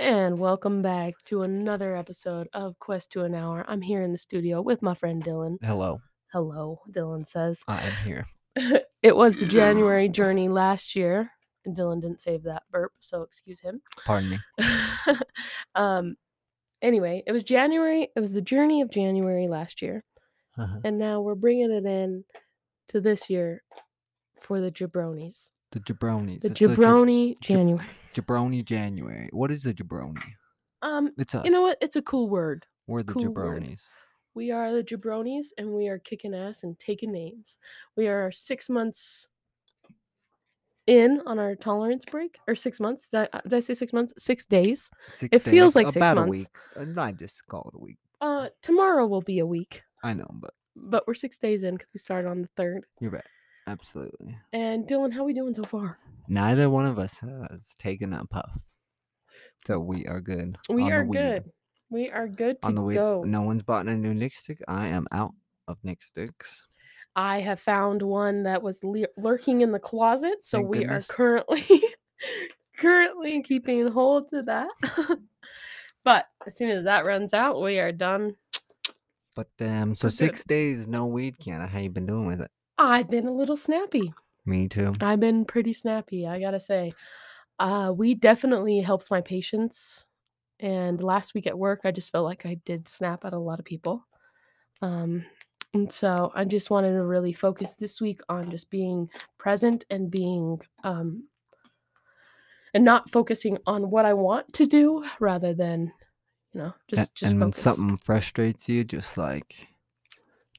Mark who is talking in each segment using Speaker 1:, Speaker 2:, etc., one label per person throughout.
Speaker 1: And welcome back to another episode of Quest to an Hour. I'm here in the studio with my friend Dylan.
Speaker 2: Hello,
Speaker 1: Hello, Dylan says.
Speaker 2: I am here.
Speaker 1: it was the January journey last year. And Dylan didn't save that burp, so excuse him.
Speaker 2: Pardon me.
Speaker 1: um anyway, it was January, it was the journey of January last year.
Speaker 2: Uh-huh.
Speaker 1: And now we're bringing it in to this year for the jabronis.
Speaker 2: The jabronis.
Speaker 1: The
Speaker 2: It's jab-
Speaker 1: jabroni
Speaker 2: jab-
Speaker 1: January.
Speaker 2: Jabroni January. What is a jabroni?
Speaker 1: Um
Speaker 2: It's us.
Speaker 1: you know what? It's a cool word.
Speaker 2: We're the
Speaker 1: cool word.
Speaker 2: jabronis.
Speaker 1: We are the jabronis and we are kicking ass and taking names. We are six months in on our tolerance break, or six months. Did I, uh, did I say six months? Six days.
Speaker 2: Six
Speaker 1: It feels
Speaker 2: days,
Speaker 1: like six
Speaker 2: about a week. Uh, I just call it a week.
Speaker 1: Uh, tomorrow will be a week,
Speaker 2: I know, but
Speaker 1: but we're six days in because we started on the third.
Speaker 2: you're right. Absolutely.
Speaker 1: And Dylan, how we doing so far?
Speaker 2: Neither one of us has taken a puff, so we are good.
Speaker 1: We are good. We are good to
Speaker 2: On the weed.
Speaker 1: go.
Speaker 2: No one's bought a new Nick stick. I am out of Nick sticks.
Speaker 1: I have found one that was le- lurking in the closet, so
Speaker 2: Thank
Speaker 1: we
Speaker 2: goodness.
Speaker 1: are currently currently keeping hold to that. but as soon as that runs out, we are done.
Speaker 2: But um, so
Speaker 1: We're good.
Speaker 2: six days no weed, Kiana. How you been doing with it?
Speaker 1: I've been a little snappy.
Speaker 2: Me too.
Speaker 1: I've been pretty snappy, I gotta say. Uh, weed definitely helps my patience. And last week at work, I just felt like I did snap at a lot of people. Um, and so I just wanted to really focus this week on just being present and being, um, and not focusing on what I want to do rather than, you know, just just
Speaker 2: and when something frustrates you, just like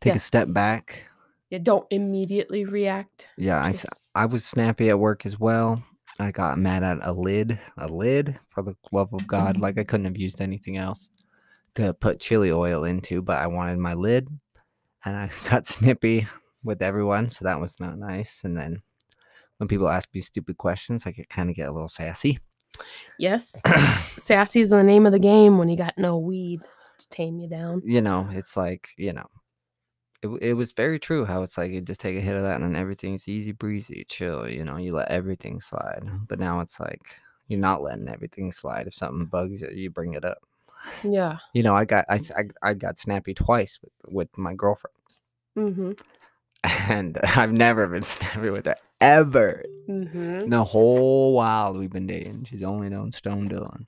Speaker 2: take
Speaker 1: Yeah.
Speaker 2: a step back.
Speaker 1: Yeah, don't immediately react.
Speaker 2: Yeah, I,
Speaker 1: Just-
Speaker 2: I was snappy at work as well. I got mad at a lid, a lid for the love of God. Like I couldn't have used anything else to put chili oil into, but I wanted my lid, and I got snippy with everyone, so that was not nice. And then when people ask me stupid questions, I could kind of get a little sassy.
Speaker 1: Yes, sassy is the name of the game when you got no weed to tame you down.
Speaker 2: you know, it's like, you know, it, it was very true how it's like you just take a hit of that and then everything's easy breezy, chill, you know, you let everything slide. But now it's like you're not letting everything slide. If something bugs you, you bring it up.
Speaker 1: Yeah.
Speaker 2: You know, I got i i, I got snappy twice with, with my girlfriend,
Speaker 1: Mm-hmm.
Speaker 2: and I've never been snappy with her ever.
Speaker 1: Mm-hmm.
Speaker 2: The whole while we've been dating, she's only known Stone Dylan.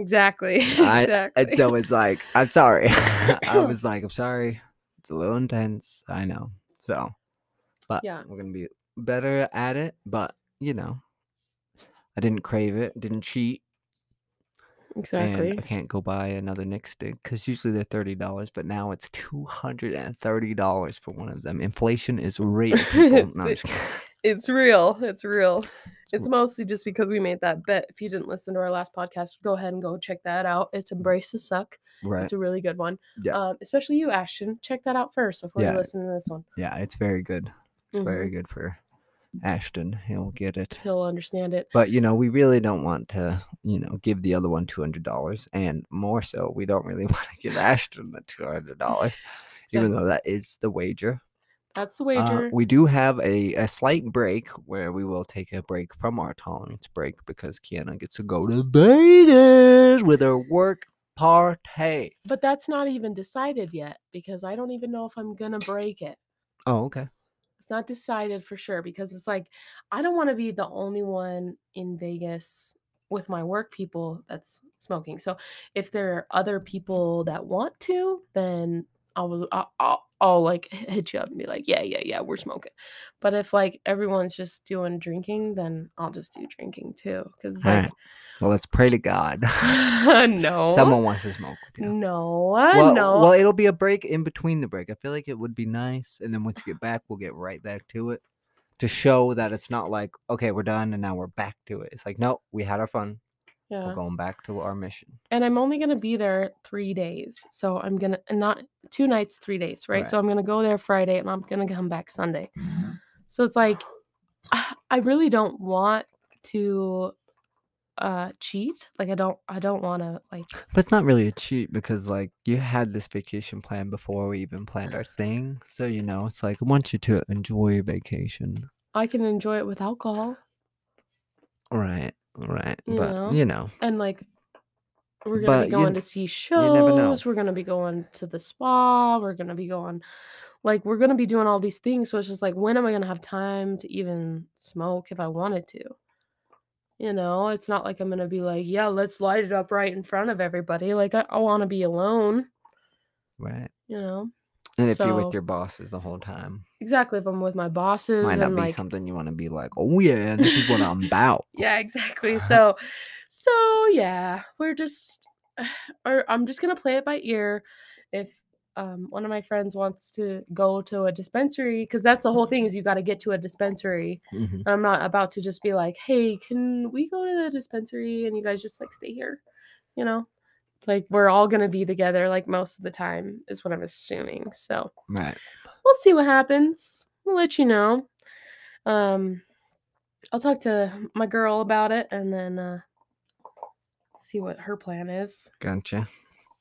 Speaker 1: Exactly.
Speaker 2: I-
Speaker 1: exactly.
Speaker 2: And so it's like, I'm sorry. I was like, I'm sorry. It's a little intense. I know. So, but
Speaker 1: Yeah.
Speaker 2: we're going to be better at it. But, you know, I didn't crave it, didn't cheat.
Speaker 1: exactly.
Speaker 2: And I can't go buy another Nick stick because usually they're $30, but now it's $230 for one of them. Inflation is real. People. No, I'm just kidding.
Speaker 1: It's real. It's real. It's mostly just because we made that bet. If you didn't listen to our last podcast, go ahead and go check that out. It's Embrace the Suck.
Speaker 2: right.
Speaker 1: It's a really good one.
Speaker 2: Yeah.
Speaker 1: Um, especially you, Ashton. Check that out first before
Speaker 2: Yeah.
Speaker 1: you listen to this one.
Speaker 2: Yeah, it's very good. It's very
Speaker 1: Mm-hmm.
Speaker 2: good for Ashton. He'll get it.
Speaker 1: He'll understand it.
Speaker 2: But you know, we really don't want to, you know, give the other one two hundred dollars, and more so, we don't really want to give Ashton the two hundred dollars, even though that is the wager.
Speaker 1: That's the
Speaker 2: Uh,
Speaker 1: wager.
Speaker 2: we do have a, a slight break where we will take a break from our tolerance break because Kiana gets to go to Vegas with her work party.
Speaker 1: but that's not even decided yet because I don't even know if I'm gonna break it.
Speaker 2: Oh, okay.
Speaker 1: It's not decided for sure because it's like I don't want to be the only one in Vegas with my work people that's smoking. So if there are other people that want to, then I was I'll, I'll, I'll like hit you up and be like, yeah, yeah, yeah, we're smoking. But if like everyone's just doing drinking, then I'll just do drinking too because
Speaker 2: All
Speaker 1: like
Speaker 2: right. Well, let's pray to God.
Speaker 1: no,
Speaker 2: Someone wants to smoke with you.
Speaker 1: no, uh,
Speaker 2: Well,
Speaker 1: no.
Speaker 2: well, it'll be a break in between the break. I feel like it would be nice, and then once you get back, we'll get right back to it to show that it's not like okay, we're done and now we're back to it. It's like no, we had our fun.
Speaker 1: Yeah.
Speaker 2: We're going back to our mission.
Speaker 1: and I'm only gonna be there three days. So I'm gonna not two nights, three days, right? So I'm gonna go there Friday and I'm gonna come back Sunday. So it's like I really don't want to uh cheat. Like I don't I don't wanna like
Speaker 2: But it's not really a cheat because like you had this vacation plan before we even planned our thing. So you know, it's like I want you to enjoy your vacation.
Speaker 1: I can enjoy it with alcohol.
Speaker 2: Right. Right.
Speaker 1: You
Speaker 2: but
Speaker 1: know?
Speaker 2: you know,
Speaker 1: And like we're gonna
Speaker 2: but
Speaker 1: be
Speaker 2: you
Speaker 1: going
Speaker 2: n-
Speaker 1: to see shows, we're gonna be going to the spa, we're gonna be going like we're gonna be doing all these things. So it's just like when am I gonna have time to even smoke if I wanted to? You know, it's not like I'm gonna be like, yeah, let's light it up right in front of everybody. Like I, I wanna be alone,
Speaker 2: right.
Speaker 1: you know?
Speaker 2: And if you're with your bosses the whole time,
Speaker 1: exactly if I'm with my bosses
Speaker 2: might not be
Speaker 1: like
Speaker 2: something you want to be like, oh yeah, this is what I'm about.
Speaker 1: Yeah, exactly. So so yeah, we're just or I'm just gonna play it by ear. If um one of my friends wants to go to a dispensary, because that's the whole thing is you gotta get to a dispensary.
Speaker 2: Mhm.
Speaker 1: I'm not about to just be like, hey, can we go to the dispensary and you guys just like stay here? You know? Like we're all gonna be together like most of the time is what I'm assuming. So
Speaker 2: Right.
Speaker 1: we'll see what happens. We'll let you know. Um I'll talk to my girl about it and then uh see what her plan is.
Speaker 2: Gotcha.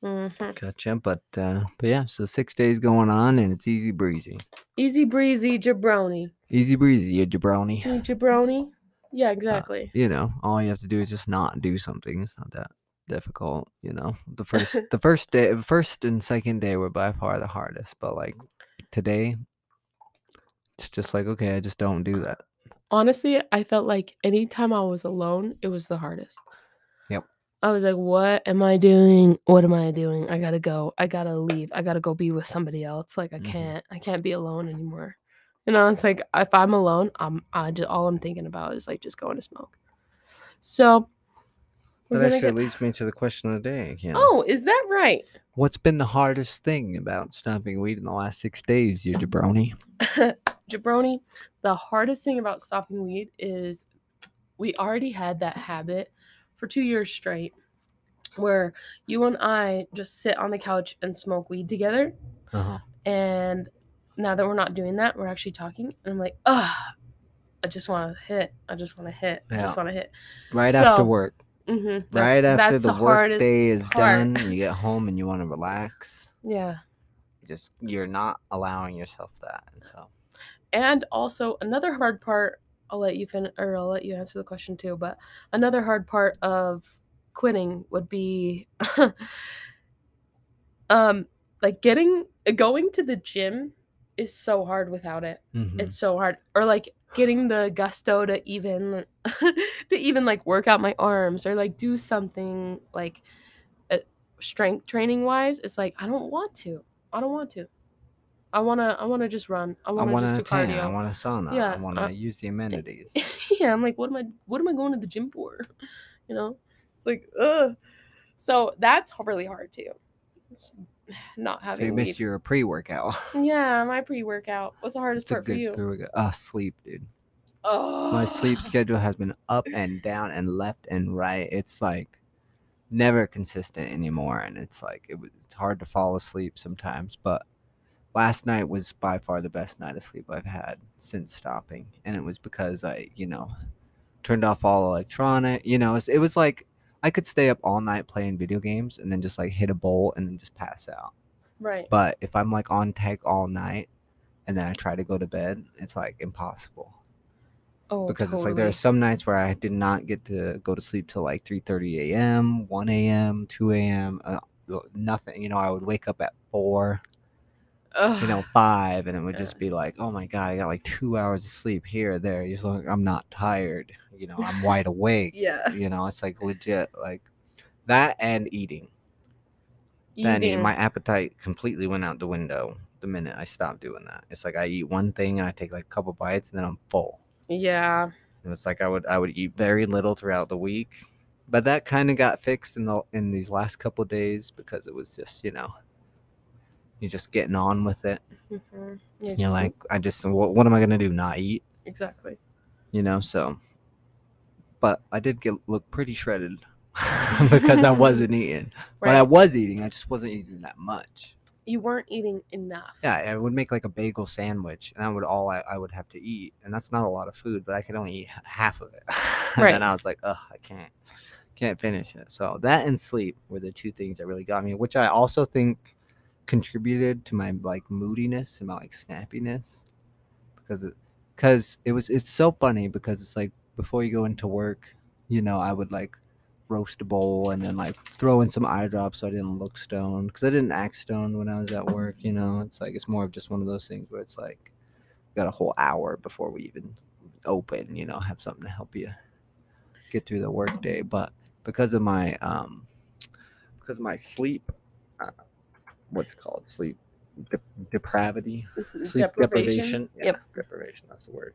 Speaker 1: Mhm.
Speaker 2: Gotcha. But uh but yeah, so six days going on and it's easy breezy.
Speaker 1: Easy breezy jabroni.
Speaker 2: Easy breezy, you jabroni.
Speaker 1: You jabroni? Yeah, exactly.
Speaker 2: You know, all you have to do is just not do something. It's not that difficult, you know. The first the first day first and second day were by far the hardest, but like today it's just like okay, I just don't do that.
Speaker 1: Honestly, I felt like anytime I was alone, it was the hardest.
Speaker 2: Yep.
Speaker 1: I was like, what am I doing? What am I doing? I gotta go. I gotta leave. I gotta go be with somebody else. Like I
Speaker 2: Mhm.
Speaker 1: can't I can't be alone anymore. You know, it's like if I'm alone, I'm I just all I'm thinking about is like just going to smoke. So
Speaker 2: That actually leads me to the question of the day. Yeah.
Speaker 1: Oh, is that right?
Speaker 2: What's been the hardest thing about stopping weed in the last six days, you jabroni?
Speaker 1: Jabroni, the hardest thing about stopping weed is we already had that habit for two years straight where you and I just sit on the couch and smoke weed together.
Speaker 2: Uh-huh.
Speaker 1: And now that we're not doing that, we're actually talking. And I'm like, ugh, I just want to hit. I just want to hit. I just want to hit.
Speaker 2: Right after work.
Speaker 1: Mm-hmm.
Speaker 2: right after the, work day is
Speaker 1: part.
Speaker 2: done, you get home and you want to relax.
Speaker 1: Yeah.
Speaker 2: Just you're not allowing yourself that. And so
Speaker 1: And also another hard part, I'll let you fin or I'll let you answer the question too, but another hard part of quitting would be um like getting going to the gym is so hard without it.
Speaker 2: mhm.
Speaker 1: It's so hard. Or like getting the gusto to even to even like work out my arms or like do something like uh, strength training wise. It's like I don't want to. I don't want to. I wanna I wanna just run. I
Speaker 2: I
Speaker 1: wanna just do
Speaker 2: tan.
Speaker 1: cardio.
Speaker 2: I want to sauna.
Speaker 1: Yeah,
Speaker 2: I want to
Speaker 1: uh,
Speaker 2: use the amenities.
Speaker 1: yeah, I'm like, what am I what am I going to the gym for? You know? It's like, ugh. So that's really hard too. Not
Speaker 2: so you
Speaker 1: having
Speaker 2: missed
Speaker 1: weed.
Speaker 2: your pre-workout.
Speaker 1: Yeah, my pre-workout. What's the hardest
Speaker 2: It's a
Speaker 1: part for
Speaker 2: good
Speaker 1: you?
Speaker 2: pre-workout. Ah, sleep, dude.
Speaker 1: Oh,
Speaker 2: My sleep schedule has been up and down and left and right. It's like never consistent anymore, and it's like it was it's hard to fall asleep sometimes. But last night was by far the best night of sleep I've had since stopping, and it was because I, you know, turned off all electronic. You know, it was, it was like I could stay up all night playing video games and then just like hit a bowl and then just pass out.
Speaker 1: Right.
Speaker 2: But if I'm like on tech all night and then I try to go to bed, it's like impossible
Speaker 1: Oh,
Speaker 2: because it's like there are some nights where I did not get to go to sleep till like 3:30 a.m., 1 a.m., 2 a.m. Uh, nothing. You know, I would wake up at four, you know, five, and it would just be like, oh my god, I got like two hours of sleep here there. You're just like, I'm not tired. You know, I'm wide awake.
Speaker 1: Yeah.
Speaker 2: You know, it's like legit like that and eating. Then my appetite completely went out the window the minute I stopped doing that. It's like I eat one thing and I take like a couple bites and then I'm full.
Speaker 1: Yeah.
Speaker 2: And it's like I would I would eat very little throughout the week. But that kind of got fixed in the in these last couple days because it was just, you know, you're just getting on with it.
Speaker 1: Mhm. Yeah,
Speaker 2: You're
Speaker 1: just
Speaker 2: like, I just what, what am I gonna do? Not eat?
Speaker 1: exactly.
Speaker 2: You know, so but I did get look pretty shredded because I wasn't eating. But I was eating, I just wasn't eating that much.
Speaker 1: You weren't eating enough.
Speaker 2: Yeah, I would make like a bagel sandwich, and that would all I, I would have to eat, and that's not a lot of food, but I could only eat half of it. and
Speaker 1: Right.
Speaker 2: then I was like, ugh, I can't, can't finish it. So that and sleep were the two things that really got me, which I also think contributed to my like moodiness and my like snappiness, because it, because it was it's so funny because it's like before you go into work, you know, I would like roast a bowl and then like throw in some eye drops so I didn't look stoned because I didn't act stoned when I was at work. You know, it's like it's more of just one of those things where it's like got a whole hour before we even open. You know, have something to help you get through the workday. But because of my um, because of my sleep, uh, what's it called? Sleep de- depravity, sleep deprivation. Yeah,
Speaker 1: Yep.
Speaker 2: deprivation. That's the word.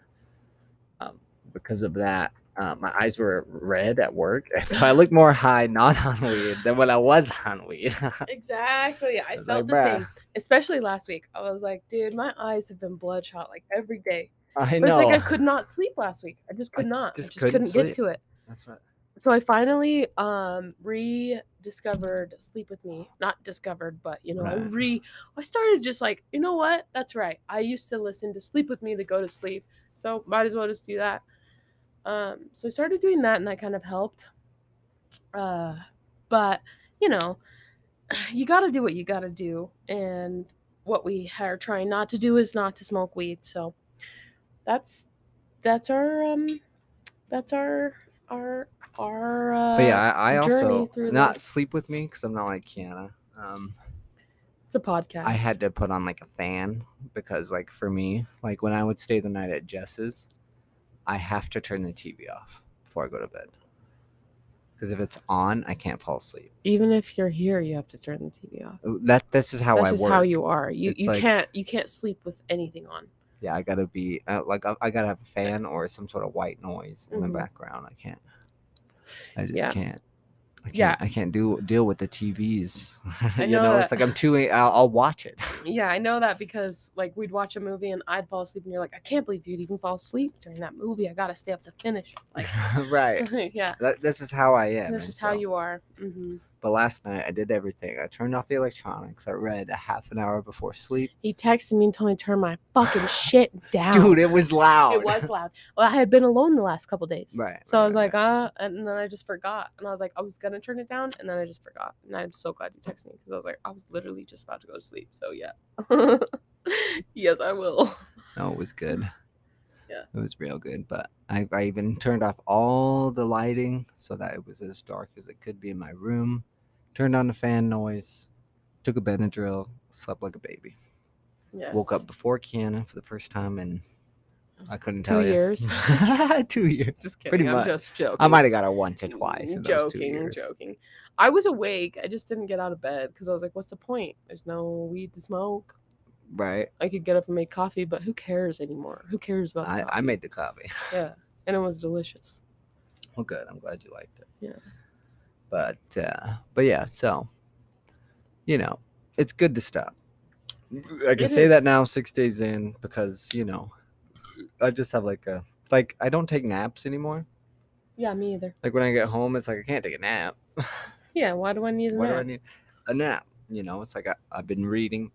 Speaker 2: Um, because of that, uh, my eyes were red at work, so I looked more high not on weed than when I was on weed.
Speaker 1: Exactly. I
Speaker 2: was
Speaker 1: felt
Speaker 2: like,
Speaker 1: the same, especially last week. I was like, dude, my eyes have been bloodshot like every day.
Speaker 2: I
Speaker 1: But
Speaker 2: know.
Speaker 1: it's like I could not sleep last week. I just could
Speaker 2: I
Speaker 1: not.
Speaker 2: just
Speaker 1: I just
Speaker 2: couldn't
Speaker 1: couldn't get to it.
Speaker 2: That's what.
Speaker 1: So I finally um rediscovered sleep with me. Not discovered, but you know, I re I started just like, you know what? That's right. I used to listen to sleep with me to go to sleep. So might as well just do that. Um so I started doing that and that kind of helped. Uh but you know, you got to do what you got to do and what we are trying not to do is not to smoke weed. So that's that's our um that's our our our uh
Speaker 2: But yeah, I, I also not sleep with me because I'm not like Kiana. Um,
Speaker 1: it's a podcast.
Speaker 2: I had to put on like a fan because, like, for me, like when I would stay the night at Jess's, I have to turn the TV off before I go to bed. Because if it's on, I can't fall asleep.
Speaker 1: even if you're here, you have to turn the TV off.
Speaker 2: That this is how
Speaker 1: That's
Speaker 2: I
Speaker 1: just
Speaker 2: work.
Speaker 1: how you are. You
Speaker 2: It's
Speaker 1: you
Speaker 2: like-
Speaker 1: can't you can't sleep with anything on.
Speaker 2: yeah, I gotta be uh, like I, I gotta have a fan or some sort of white noise in
Speaker 1: Mhm.
Speaker 2: the background. I can't. I just
Speaker 1: Yeah.
Speaker 2: can't. I can't.
Speaker 1: Yeah.
Speaker 2: I can't do deal with the TVs.
Speaker 1: I
Speaker 2: you
Speaker 1: know
Speaker 2: know, it's like I'm too. I'll, I'll watch it.
Speaker 1: Yeah, I know that because like we'd watch a movie and I'd fall asleep and you're like, I can't believe you'd even fall asleep during that movie. I gotta stay up to finish. Like,
Speaker 2: right.
Speaker 1: yeah,
Speaker 2: That, this is how I am.
Speaker 1: This
Speaker 2: is
Speaker 1: just how you are. hmm
Speaker 2: But last night I did everything. I turned off the electronics. I read a half an hour before sleep.
Speaker 1: He texted me and told me to turn my fucking shit down.
Speaker 2: Dude, it was loud.
Speaker 1: it was loud. Well, I had been alone the last couple days.
Speaker 2: Right.
Speaker 1: So I was
Speaker 2: right,
Speaker 1: like,
Speaker 2: right.
Speaker 1: uh, and then I just forgot. And I was like, I was gonna turn it down, and then I just forgot. And I'm so glad you texted me because I was like, I was literally just about to go to sleep. So yeah. yes, I will.
Speaker 2: no, it was good.
Speaker 1: Yeah.
Speaker 2: It was real good. But I, I even turned off all the lighting so that it was as dark as it could be in my room. Turned on the fan noise. Took a Benadryl. Slept like a baby.
Speaker 1: Yes.
Speaker 2: Woke up before Kiana for the first time and I couldn't
Speaker 1: Two
Speaker 2: tell you.
Speaker 1: years.
Speaker 2: two years.
Speaker 1: Just kidding.
Speaker 2: Pretty
Speaker 1: I'm
Speaker 2: much.
Speaker 1: just joking.
Speaker 2: I might have got her once or twice. In those two
Speaker 1: joking,
Speaker 2: years.
Speaker 1: joking. I was awake. I just didn't get out of bed because I was like, "What's the point? There's no weed to smoke.
Speaker 2: Right.
Speaker 1: I could get up and make coffee, but who cares anymore? Who cares about?
Speaker 2: I, I made the coffee.
Speaker 1: yeah, and it was delicious.
Speaker 2: Well, good. I'm glad you liked it.
Speaker 1: Yeah.
Speaker 2: But uh, but yeah, so you know, it's good to stop. I can
Speaker 1: It
Speaker 2: say that now, six days in, because you know, I just have like a like I don't take naps anymore.
Speaker 1: Yeah, me either.
Speaker 2: Like when I get home, it's like I can't take a nap.
Speaker 1: Yeah, why do I need a
Speaker 2: Why do I
Speaker 1: nap?
Speaker 2: need a nap? You know, it's like I, I've been reading.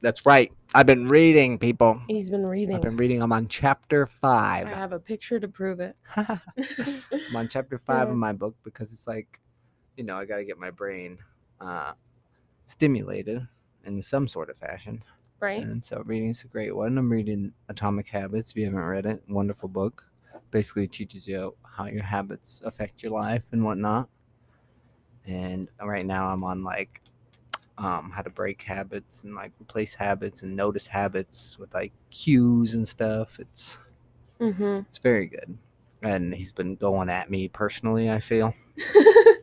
Speaker 2: That's right. I've been reading, people.
Speaker 1: He's been reading.
Speaker 2: I've been reading. I'm on chapter five.
Speaker 1: I have a picture to prove it.
Speaker 2: I'm on chapter five
Speaker 1: Yeah.
Speaker 2: of my book because it's like, you know, I got to get my brain uh, stimulated in some sort of fashion.
Speaker 1: right?
Speaker 2: And so reading is a great one. I'm reading Atomic Habits. If you haven't read it, wonderful book. Basically teaches you how your habits affect your life and whatnot. And right now I'm on like um, how to break habits and like replace habits and notice habits with like cues and stuff. It's
Speaker 1: Mm-hmm.
Speaker 2: it's very good. And he's been going at me personally, I feel.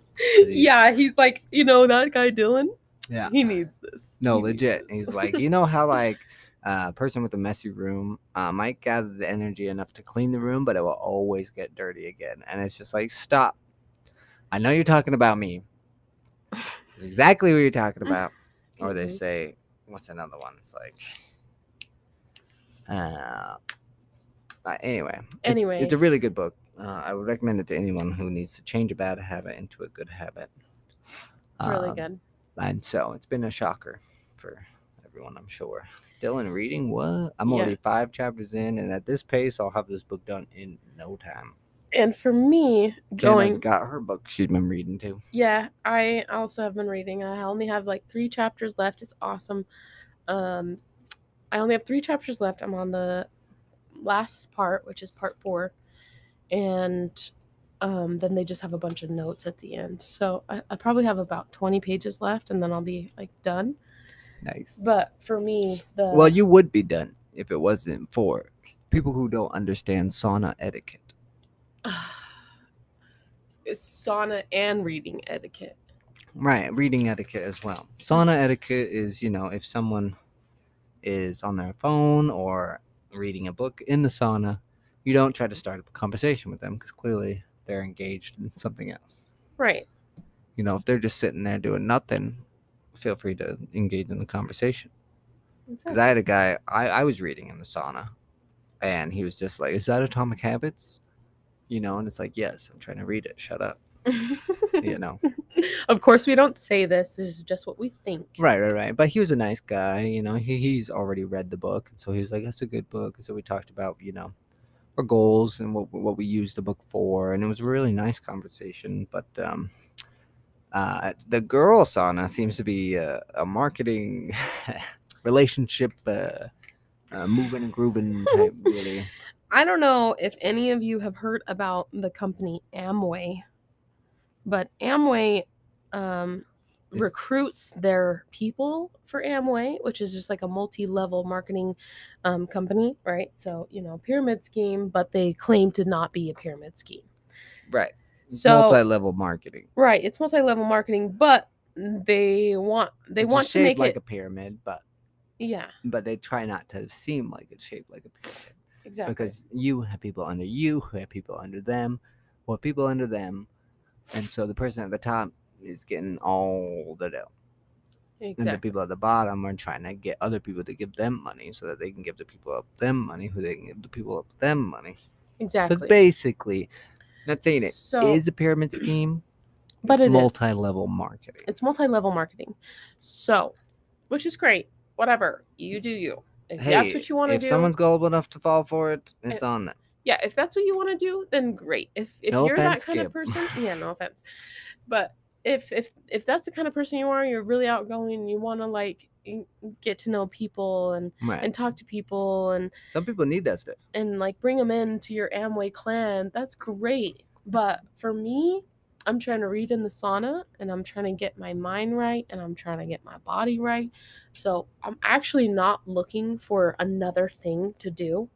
Speaker 1: yeah, he's like, you know, that guy Dylan.
Speaker 2: Yeah.
Speaker 1: He needs this.
Speaker 2: No,
Speaker 1: He
Speaker 2: legit. He's like, you know how like uh, a person with a messy room uh, might gather the energy enough to clean the room, but it will always get dirty again. And it's just like, stop. I know you're talking about me. It's exactly what you're talking about. Or they
Speaker 1: Mhm.
Speaker 2: say, what's another one? It's like, uh, uh, anyway. it-
Speaker 1: Anyway.
Speaker 2: it's a really good book. Uh, I would recommend it to anyone who needs to change a bad habit into a good habit.
Speaker 1: It's really
Speaker 2: Um,
Speaker 1: good.
Speaker 2: and so it's been a shocker for everyone, I'm sure. Dylan reading what? I'm
Speaker 1: Yeah.
Speaker 2: already five chapters in, and at this pace, I'll have this book done in no time.
Speaker 1: And for me,
Speaker 2: Jenna's
Speaker 1: going,
Speaker 2: got her book she's been reading too.
Speaker 1: yeah, I also have been reading. I only have like three chapters left. It's awesome. Um, I only have three chapters left. I'm on the last part, which is part four, and um, then they just have a bunch of notes at the end. So I, I probably have about 20 pages left and then I'll be like done.
Speaker 2: Nice.
Speaker 1: But for me, the
Speaker 2: well, you would be done if it wasn't for people who don't understand sauna etiquette.
Speaker 1: sauna and reading etiquette.
Speaker 2: Right, reading etiquette as well. Sauna etiquette is, you know, if someone is on their phone or reading a book in the sauna, you don't try to start a conversation with them because clearly they're engaged in something else.
Speaker 1: Right.
Speaker 2: You know, if they're just sitting there doing nothing, feel free to engage in the conversation. Because I had a guy, I, I was reading in the sauna, and he was just like, Is that Atomic Habits? You know, and it's like, Yes, I'm trying to read it. Shut up. you know.
Speaker 1: of course, we don't say this. This is just what we think.
Speaker 2: Right, right, right. But he was a nice guy. You know, he, he's already read the book. And so he was like, That's a good book. And so we talked about, you know, our goals and what, what we use the book for. And it was a really nice conversation. But, um, uh, the girl sauna seems to be a, a marketing relationship, uh, uh, moving and grooving type, really.
Speaker 1: I don't know if any of you have heard about the company Amway, but Amway um, Recruits their people for Amway, which is just like a multi-level marketing um, company, right? So you know, pyramid scheme, but they claim to not be a pyramid scheme.
Speaker 2: Right.
Speaker 1: So
Speaker 2: Multi-level marketing.
Speaker 1: right, it's multi-level marketing, but they want they
Speaker 2: It's
Speaker 1: want to make
Speaker 2: like
Speaker 1: it like
Speaker 2: a pyramid, but
Speaker 1: yeah
Speaker 2: but they try not to seem like it's shaped like a pyramid
Speaker 1: exactly
Speaker 2: because you have people under you who have people under them, or people under them, and so the person at the top is getting all the dough, and the people at the bottom are trying to get other people to give them money so that they can give the people up them money, who they can give the people up them money.
Speaker 1: Exactly.
Speaker 2: So basically not saying it is
Speaker 1: So-
Speaker 2: a pyramid scheme,
Speaker 1: but
Speaker 2: it's
Speaker 1: it is.
Speaker 2: multi-level marketing.
Speaker 1: It's multi-level marketing. So, which is great. Whatever. You do you. If that's what you want to do.
Speaker 2: if someone's gullible enough to fall for it, it's
Speaker 1: Eh,
Speaker 2: on them.
Speaker 1: yeah, if that's what you want to do, then great. If if
Speaker 2: No
Speaker 1: you're
Speaker 2: offense,
Speaker 1: that kind of person, yeah, no offense. But if if if that's the kind of person you are, you're really outgoing, and you want to like get to know people and
Speaker 2: Right.
Speaker 1: and talk to people and
Speaker 2: Some people need that stuff.
Speaker 1: and like bring them into your Amway clan, that's great. But for me, I'm trying to read in the sauna and I'm trying to get my mind right and I'm trying to get my body right. So I'm actually not looking for another thing to do.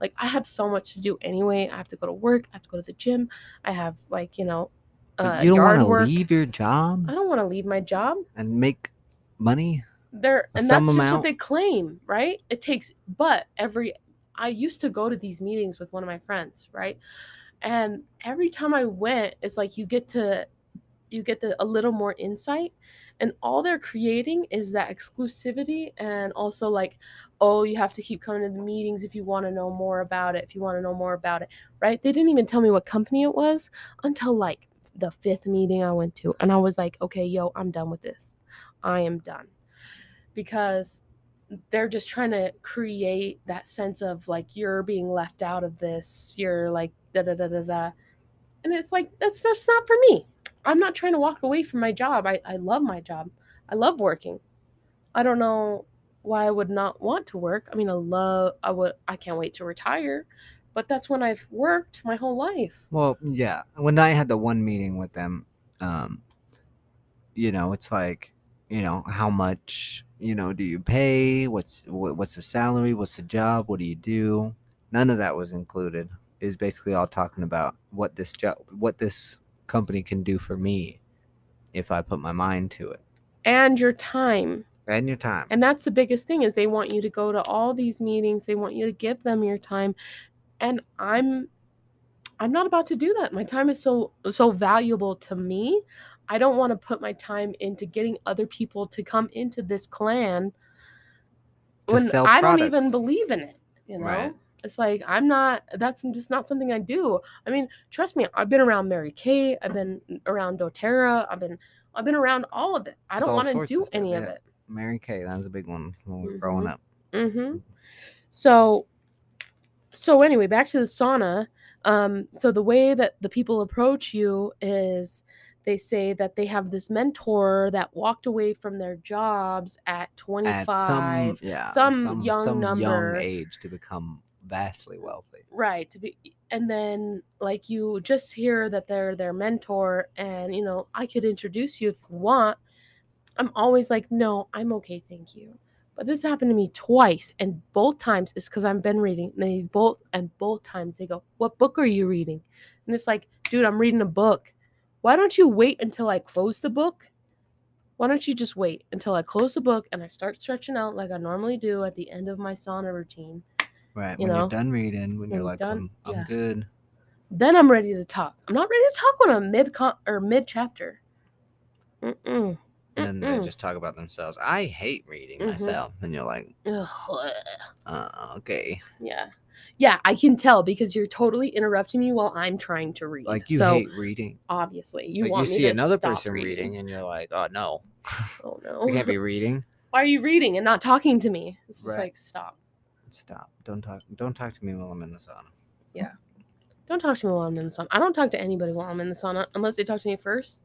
Speaker 1: Like I have so much to do anyway. I have to go to work, I have to go to the gym, I have like, you know, uh,
Speaker 2: you don't want to leave your job?
Speaker 1: I don't want to leave my job.
Speaker 2: And make money.
Speaker 1: there and that's just what they claim right? It takes but every i used to go to these meetings with one of my friends right? And every time i went it's like you get to you get the, a little more insight. And all they're creating is that exclusivity and also like oh you have to keep coming to the meetings if you want to know more about it if you want to know more about it right? They didn't even tell me what company it was until like the fifth meeting i went to and i was like okay yo i'm done with this. I am done. Because they're just trying to create that sense of like you're being left out of this you're like da da da da da. And it's like that's just not for me. I'm not trying to walk away from my job. I, I love my job. I love working. I don't know why i would not want to work. I mean i love i would i can't wait to retire but that's when i've worked my whole life
Speaker 2: Well, yeah. When I had the one meeting with them, um, you know, it's like, you know, how much, you know, do you pay? What's what, what's the salary? What's the job? What do you do? None of that was included. Is basically all talking about what this job, what this company can do for me, if I put my mind to it
Speaker 1: and your time
Speaker 2: and your time.
Speaker 1: and that's the biggest thing is they want you to go to all these meetings they want you to give them your time and i'm i'm not about to do that my time is so so valuable to me i don't want to put my time into getting other people to come into this clan when i don't even believe in it you know
Speaker 2: Right.
Speaker 1: it's like i'm not that's just not something i do i mean trust me i've been around mary kay i've been around doterra i've been i've been around all of it i
Speaker 2: It's
Speaker 1: don't want to do
Speaker 2: of
Speaker 1: any of it
Speaker 2: Mary Kay, that was a big one when we were growing
Speaker 1: Mhm.
Speaker 2: up.
Speaker 1: Mm-hmm. So, so anyway, back to the sauna. Um, so the way that the people approach you is they say that they have this mentor that walked away from their jobs at 25
Speaker 2: At some, yeah,
Speaker 1: some young number.
Speaker 2: young age to become vastly wealthy.
Speaker 1: right to be and then like you just hear that they're their mentor and you know i could introduce you if you want i'm always like no i'm okay thank you but this happened to me twice and both times is because i've been reading and they both and both times they go what book are you reading and it's like dude i'm reading a book why don't you wait until i close the book why don't you just wait until i close the book and i start stretching out like i normally do at the end of my sauna routine
Speaker 2: Right.
Speaker 1: You
Speaker 2: when
Speaker 1: know?
Speaker 2: you're done reading, when
Speaker 1: When
Speaker 2: you're like,
Speaker 1: done-
Speaker 2: I'm, I'm
Speaker 1: yeah.
Speaker 2: good.
Speaker 1: then I'm ready to talk. I'm not ready to talk when I'm mid con- or mid chapter. Mm-mm.
Speaker 2: And then they just talk about themselves. I hate reading
Speaker 1: Mhm.
Speaker 2: myself. And you're like,
Speaker 1: Ugh.
Speaker 2: uh, okay.
Speaker 1: Yeah, yeah, I can tell because you're totally interrupting me while I'm trying to read.
Speaker 2: Like you
Speaker 1: so
Speaker 2: hate reading.
Speaker 1: obviously you
Speaker 2: Like,
Speaker 1: want
Speaker 2: you
Speaker 1: me
Speaker 2: see
Speaker 1: to
Speaker 2: another
Speaker 1: stop
Speaker 2: person reading. and you're like, oh no.
Speaker 1: Oh no!
Speaker 2: can't be reading.
Speaker 1: Why are you reading and not talking to me? It's just
Speaker 2: Right.
Speaker 1: like stop.
Speaker 2: Stop. Don't talk don't talk to me while I'm in the sauna. Yeah.
Speaker 1: Don't talk to me while I'm in the sauna. I don't talk to anybody while I'm in the sauna unless they talk to me first.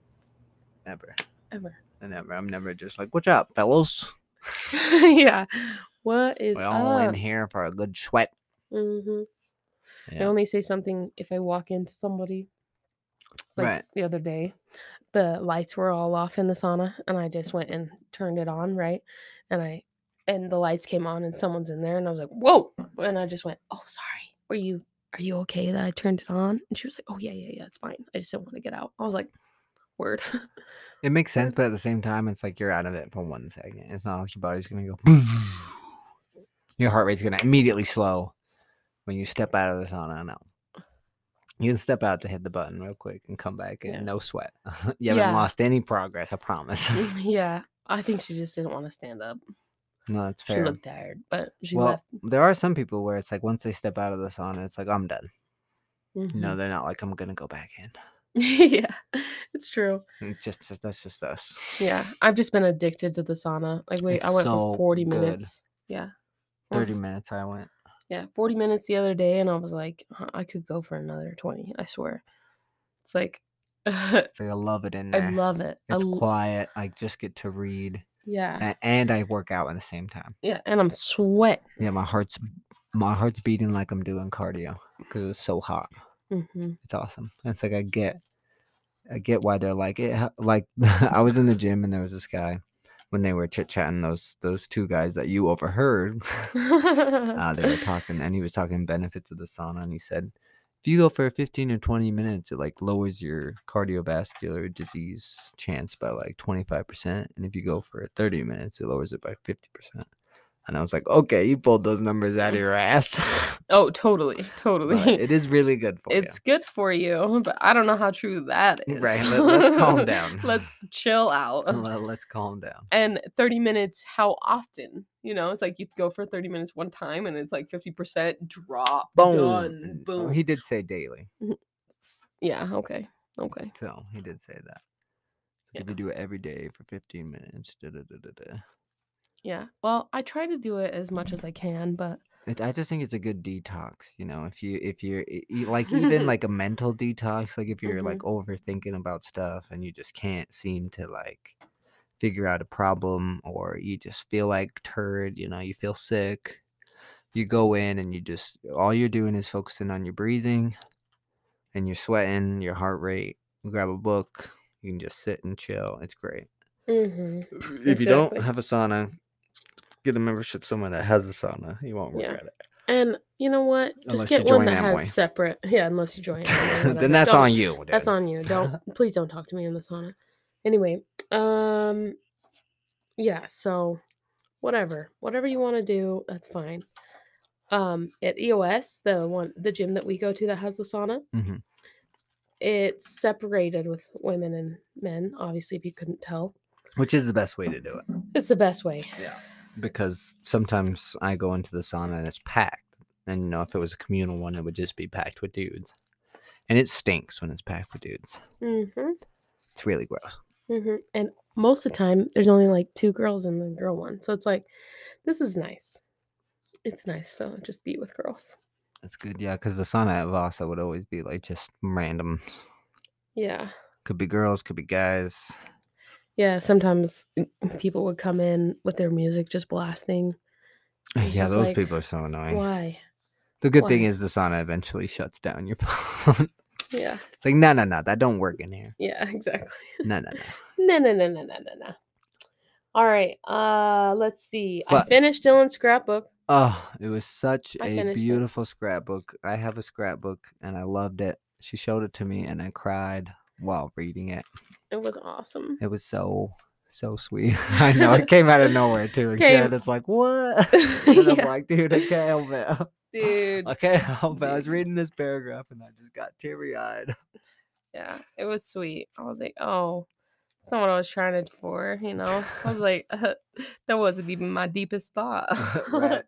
Speaker 2: Ever.
Speaker 1: Ever.
Speaker 2: I never. I'm never just like, what's up, fellows?
Speaker 1: yeah. What is
Speaker 2: We're all
Speaker 1: up?
Speaker 2: in here for a good sweat.
Speaker 1: hmm I only say something if I walk into somebody. Like
Speaker 2: Right.
Speaker 1: the other day, the lights were all off in the sauna, and I just went and turned it on, right? And I and the lights came on, and someone's in there, and I was like, "Whoa!" And I just went, "Oh, sorry. Are you are you okay that I turned it on?" And she was like, "Oh yeah, yeah, yeah. It's fine. I just don't want to get out." I was like, "Word."
Speaker 2: It makes sense, but at the same time, it's like you're out of it for one second. It's not like your body's gonna go. your heart rate's gonna immediately slow when you step out of the sauna. No, you can step out to hit the button real quick and come back and
Speaker 1: Yeah.
Speaker 2: no sweat. you haven't
Speaker 1: Yeah.
Speaker 2: lost any progress. I promise.
Speaker 1: yeah, I think she just didn't want to stand up.
Speaker 2: no, that's fair.
Speaker 1: She looked tired, but she
Speaker 2: well,
Speaker 1: left.
Speaker 2: there are some people where it's like once they step out of the sauna, it's like I'm done. You
Speaker 1: Mhm.
Speaker 2: know, they're not like I'm gonna go back in.
Speaker 1: yeah, it's true.
Speaker 2: It's just that's just us.
Speaker 1: Yeah, I've just been addicted to the sauna. Like, wait,
Speaker 2: It's
Speaker 1: I went
Speaker 2: so
Speaker 1: for 40
Speaker 2: good.
Speaker 1: minutes. Yeah. I went
Speaker 2: Thirty minutes. I went.
Speaker 1: Yeah, 40 minutes the other day, and I was like, "Huh, I could go for another 20. I swear. It's like, I
Speaker 2: It's like I love it in there.
Speaker 1: I love it. I
Speaker 2: It's
Speaker 1: l-
Speaker 2: quiet. I just get to read.
Speaker 1: yeah,
Speaker 2: and, and I work out at the same time.
Speaker 1: yeah, and I'm sweat.
Speaker 2: Yeah, my heart's my heart's beating like I'm doing cardio because it's so hot.
Speaker 1: Hmm
Speaker 2: It's awesome. It's like I get, I get why they're like it. Like I was in the gym and there was this guy when they were chit chatting. Those those two guys that you overheard, uh, they were talking, and he was talking benefits of the sauna, and he said. If you go for 15 or 20 minutes, it like lowers your cardiovascular disease chance by like 25%. And if you go for 30 minutes, it lowers it by 50%. And I was like, okay, you pulled those numbers out of your ass.
Speaker 1: oh, totally, totally.
Speaker 2: but it is really good for you.
Speaker 1: it's good for you, but I don't know how true that is.
Speaker 2: Right, let- let's calm down.
Speaker 1: let's chill out.
Speaker 2: Let- Let's calm down.
Speaker 1: and 30 minutes how often you know it's like you go for 30 minutes one time and it's like 50% drop
Speaker 2: Boom.
Speaker 1: done
Speaker 2: oh,
Speaker 1: boom
Speaker 2: oh, He did say daily. Mm-hmm.
Speaker 1: yeah okay okay
Speaker 2: So he did say that.
Speaker 1: Yeah.
Speaker 2: If you do it every day for 15 minutes, da, da, da, da, da.
Speaker 1: Yeah well i try to do it as much as i can but
Speaker 2: It, I just think it's a good detox, you know. If you if you're e- like even like a mental detox, like if you're like overthinking about stuff and you just can't seem to like figure out a problem or you just feel like turd, you know, you feel sick, you go in and you just all you're doing is focusing on your breathing and you're sweating, your heart rate. You grab a book, you can just sit and chill. It's great.
Speaker 1: mhm.
Speaker 2: If you don't
Speaker 1: Exactly.
Speaker 2: have a sauna, get a membership somewhere that has a sauna. You won't
Speaker 1: Yeah.
Speaker 2: regret it.
Speaker 1: and you know what just
Speaker 2: Unless
Speaker 1: get one that
Speaker 2: Amway.
Speaker 1: has separate yeah unless you join Amway
Speaker 2: then that's
Speaker 1: Don't-
Speaker 2: on you. Dude.
Speaker 1: that's on you don't please don't talk to me in the sauna anyway um yeah so whatever whatever you want to do that's fine um at eos the one the gym that we go to that has the sauna
Speaker 2: mm-hmm.
Speaker 1: it's separated with women and men obviously if you couldn't tell
Speaker 2: Which is the best way to do it.
Speaker 1: it's the best way
Speaker 2: Yeah. Because sometimes I go into the sauna and it's packed. And you know, if it was a communal one, it would just be packed with dudes. And it stinks when it's packed with dudes.
Speaker 1: mm-hmm,
Speaker 2: It's really gross.
Speaker 1: mm-hmm. and most of the time there's only like two girls in the girl one so it's like this is nice it's nice to just be with girls
Speaker 2: That's good. Yeah, because the sauna at Vasa would always be like just random.
Speaker 1: yeah
Speaker 2: Could be girls, could be guys.
Speaker 1: Yeah, sometimes people would come in with their music just blasting. It's
Speaker 2: yeah,
Speaker 1: just
Speaker 2: those
Speaker 1: like,
Speaker 2: people are so annoying.
Speaker 1: Why?
Speaker 2: The good thing
Speaker 1: Why?
Speaker 2: is the sauna eventually shuts down your phone.
Speaker 1: Yeah.
Speaker 2: it's like no, no, no, that don't work in here.
Speaker 1: Yeah, exactly.
Speaker 2: No, no, no.
Speaker 1: No, no, no, no, no, no, no. All right. Uh let's see. I finished Dylan's scrapbook.
Speaker 2: Oh, it was such
Speaker 1: I
Speaker 2: a
Speaker 1: finished it.
Speaker 2: beautiful scrapbook. I have a scrapbook and I loved it. She showed it to me and I cried while reading it.
Speaker 1: It was awesome.
Speaker 2: It was so so sweet. I know it came out of nowhere too.
Speaker 1: Came-
Speaker 2: Again, it's like what? and I'm like, dude, I can't help it.
Speaker 1: Dude.
Speaker 2: I can't help it. I was reading this paragraph and I just got teary eyed.
Speaker 1: Yeah, it was sweet. I was like, oh, that's not what I was trying it for, you know? I was like, that wasn't even my deepest thought.
Speaker 2: Right.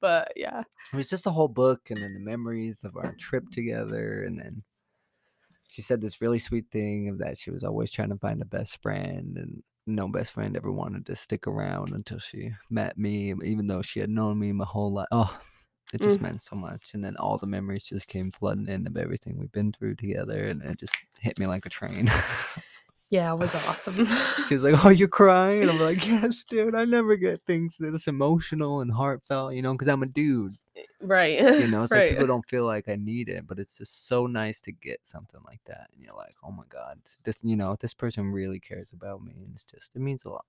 Speaker 1: but yeah.
Speaker 2: It was just a whole book and then the memories of our trip together and then she said this really sweet thing of that she was always trying to find a best friend and no best friend ever wanted to stick around until she met me even though she had known me my whole life oh it just
Speaker 1: Mm.
Speaker 2: meant so much and then all the memories just came flooding in of everything we've been through together and it just hit me like a train
Speaker 1: Yeah, it was awesome.
Speaker 2: she was like oh you're crying and i'm like yes dude i never get things this emotional and heartfelt you know because i'm a dude
Speaker 1: right.
Speaker 2: you know it's like people don't feel like i need it but it's just so nice to get something like that and you're like oh my god this you know this person really cares about me and it's just it means a lot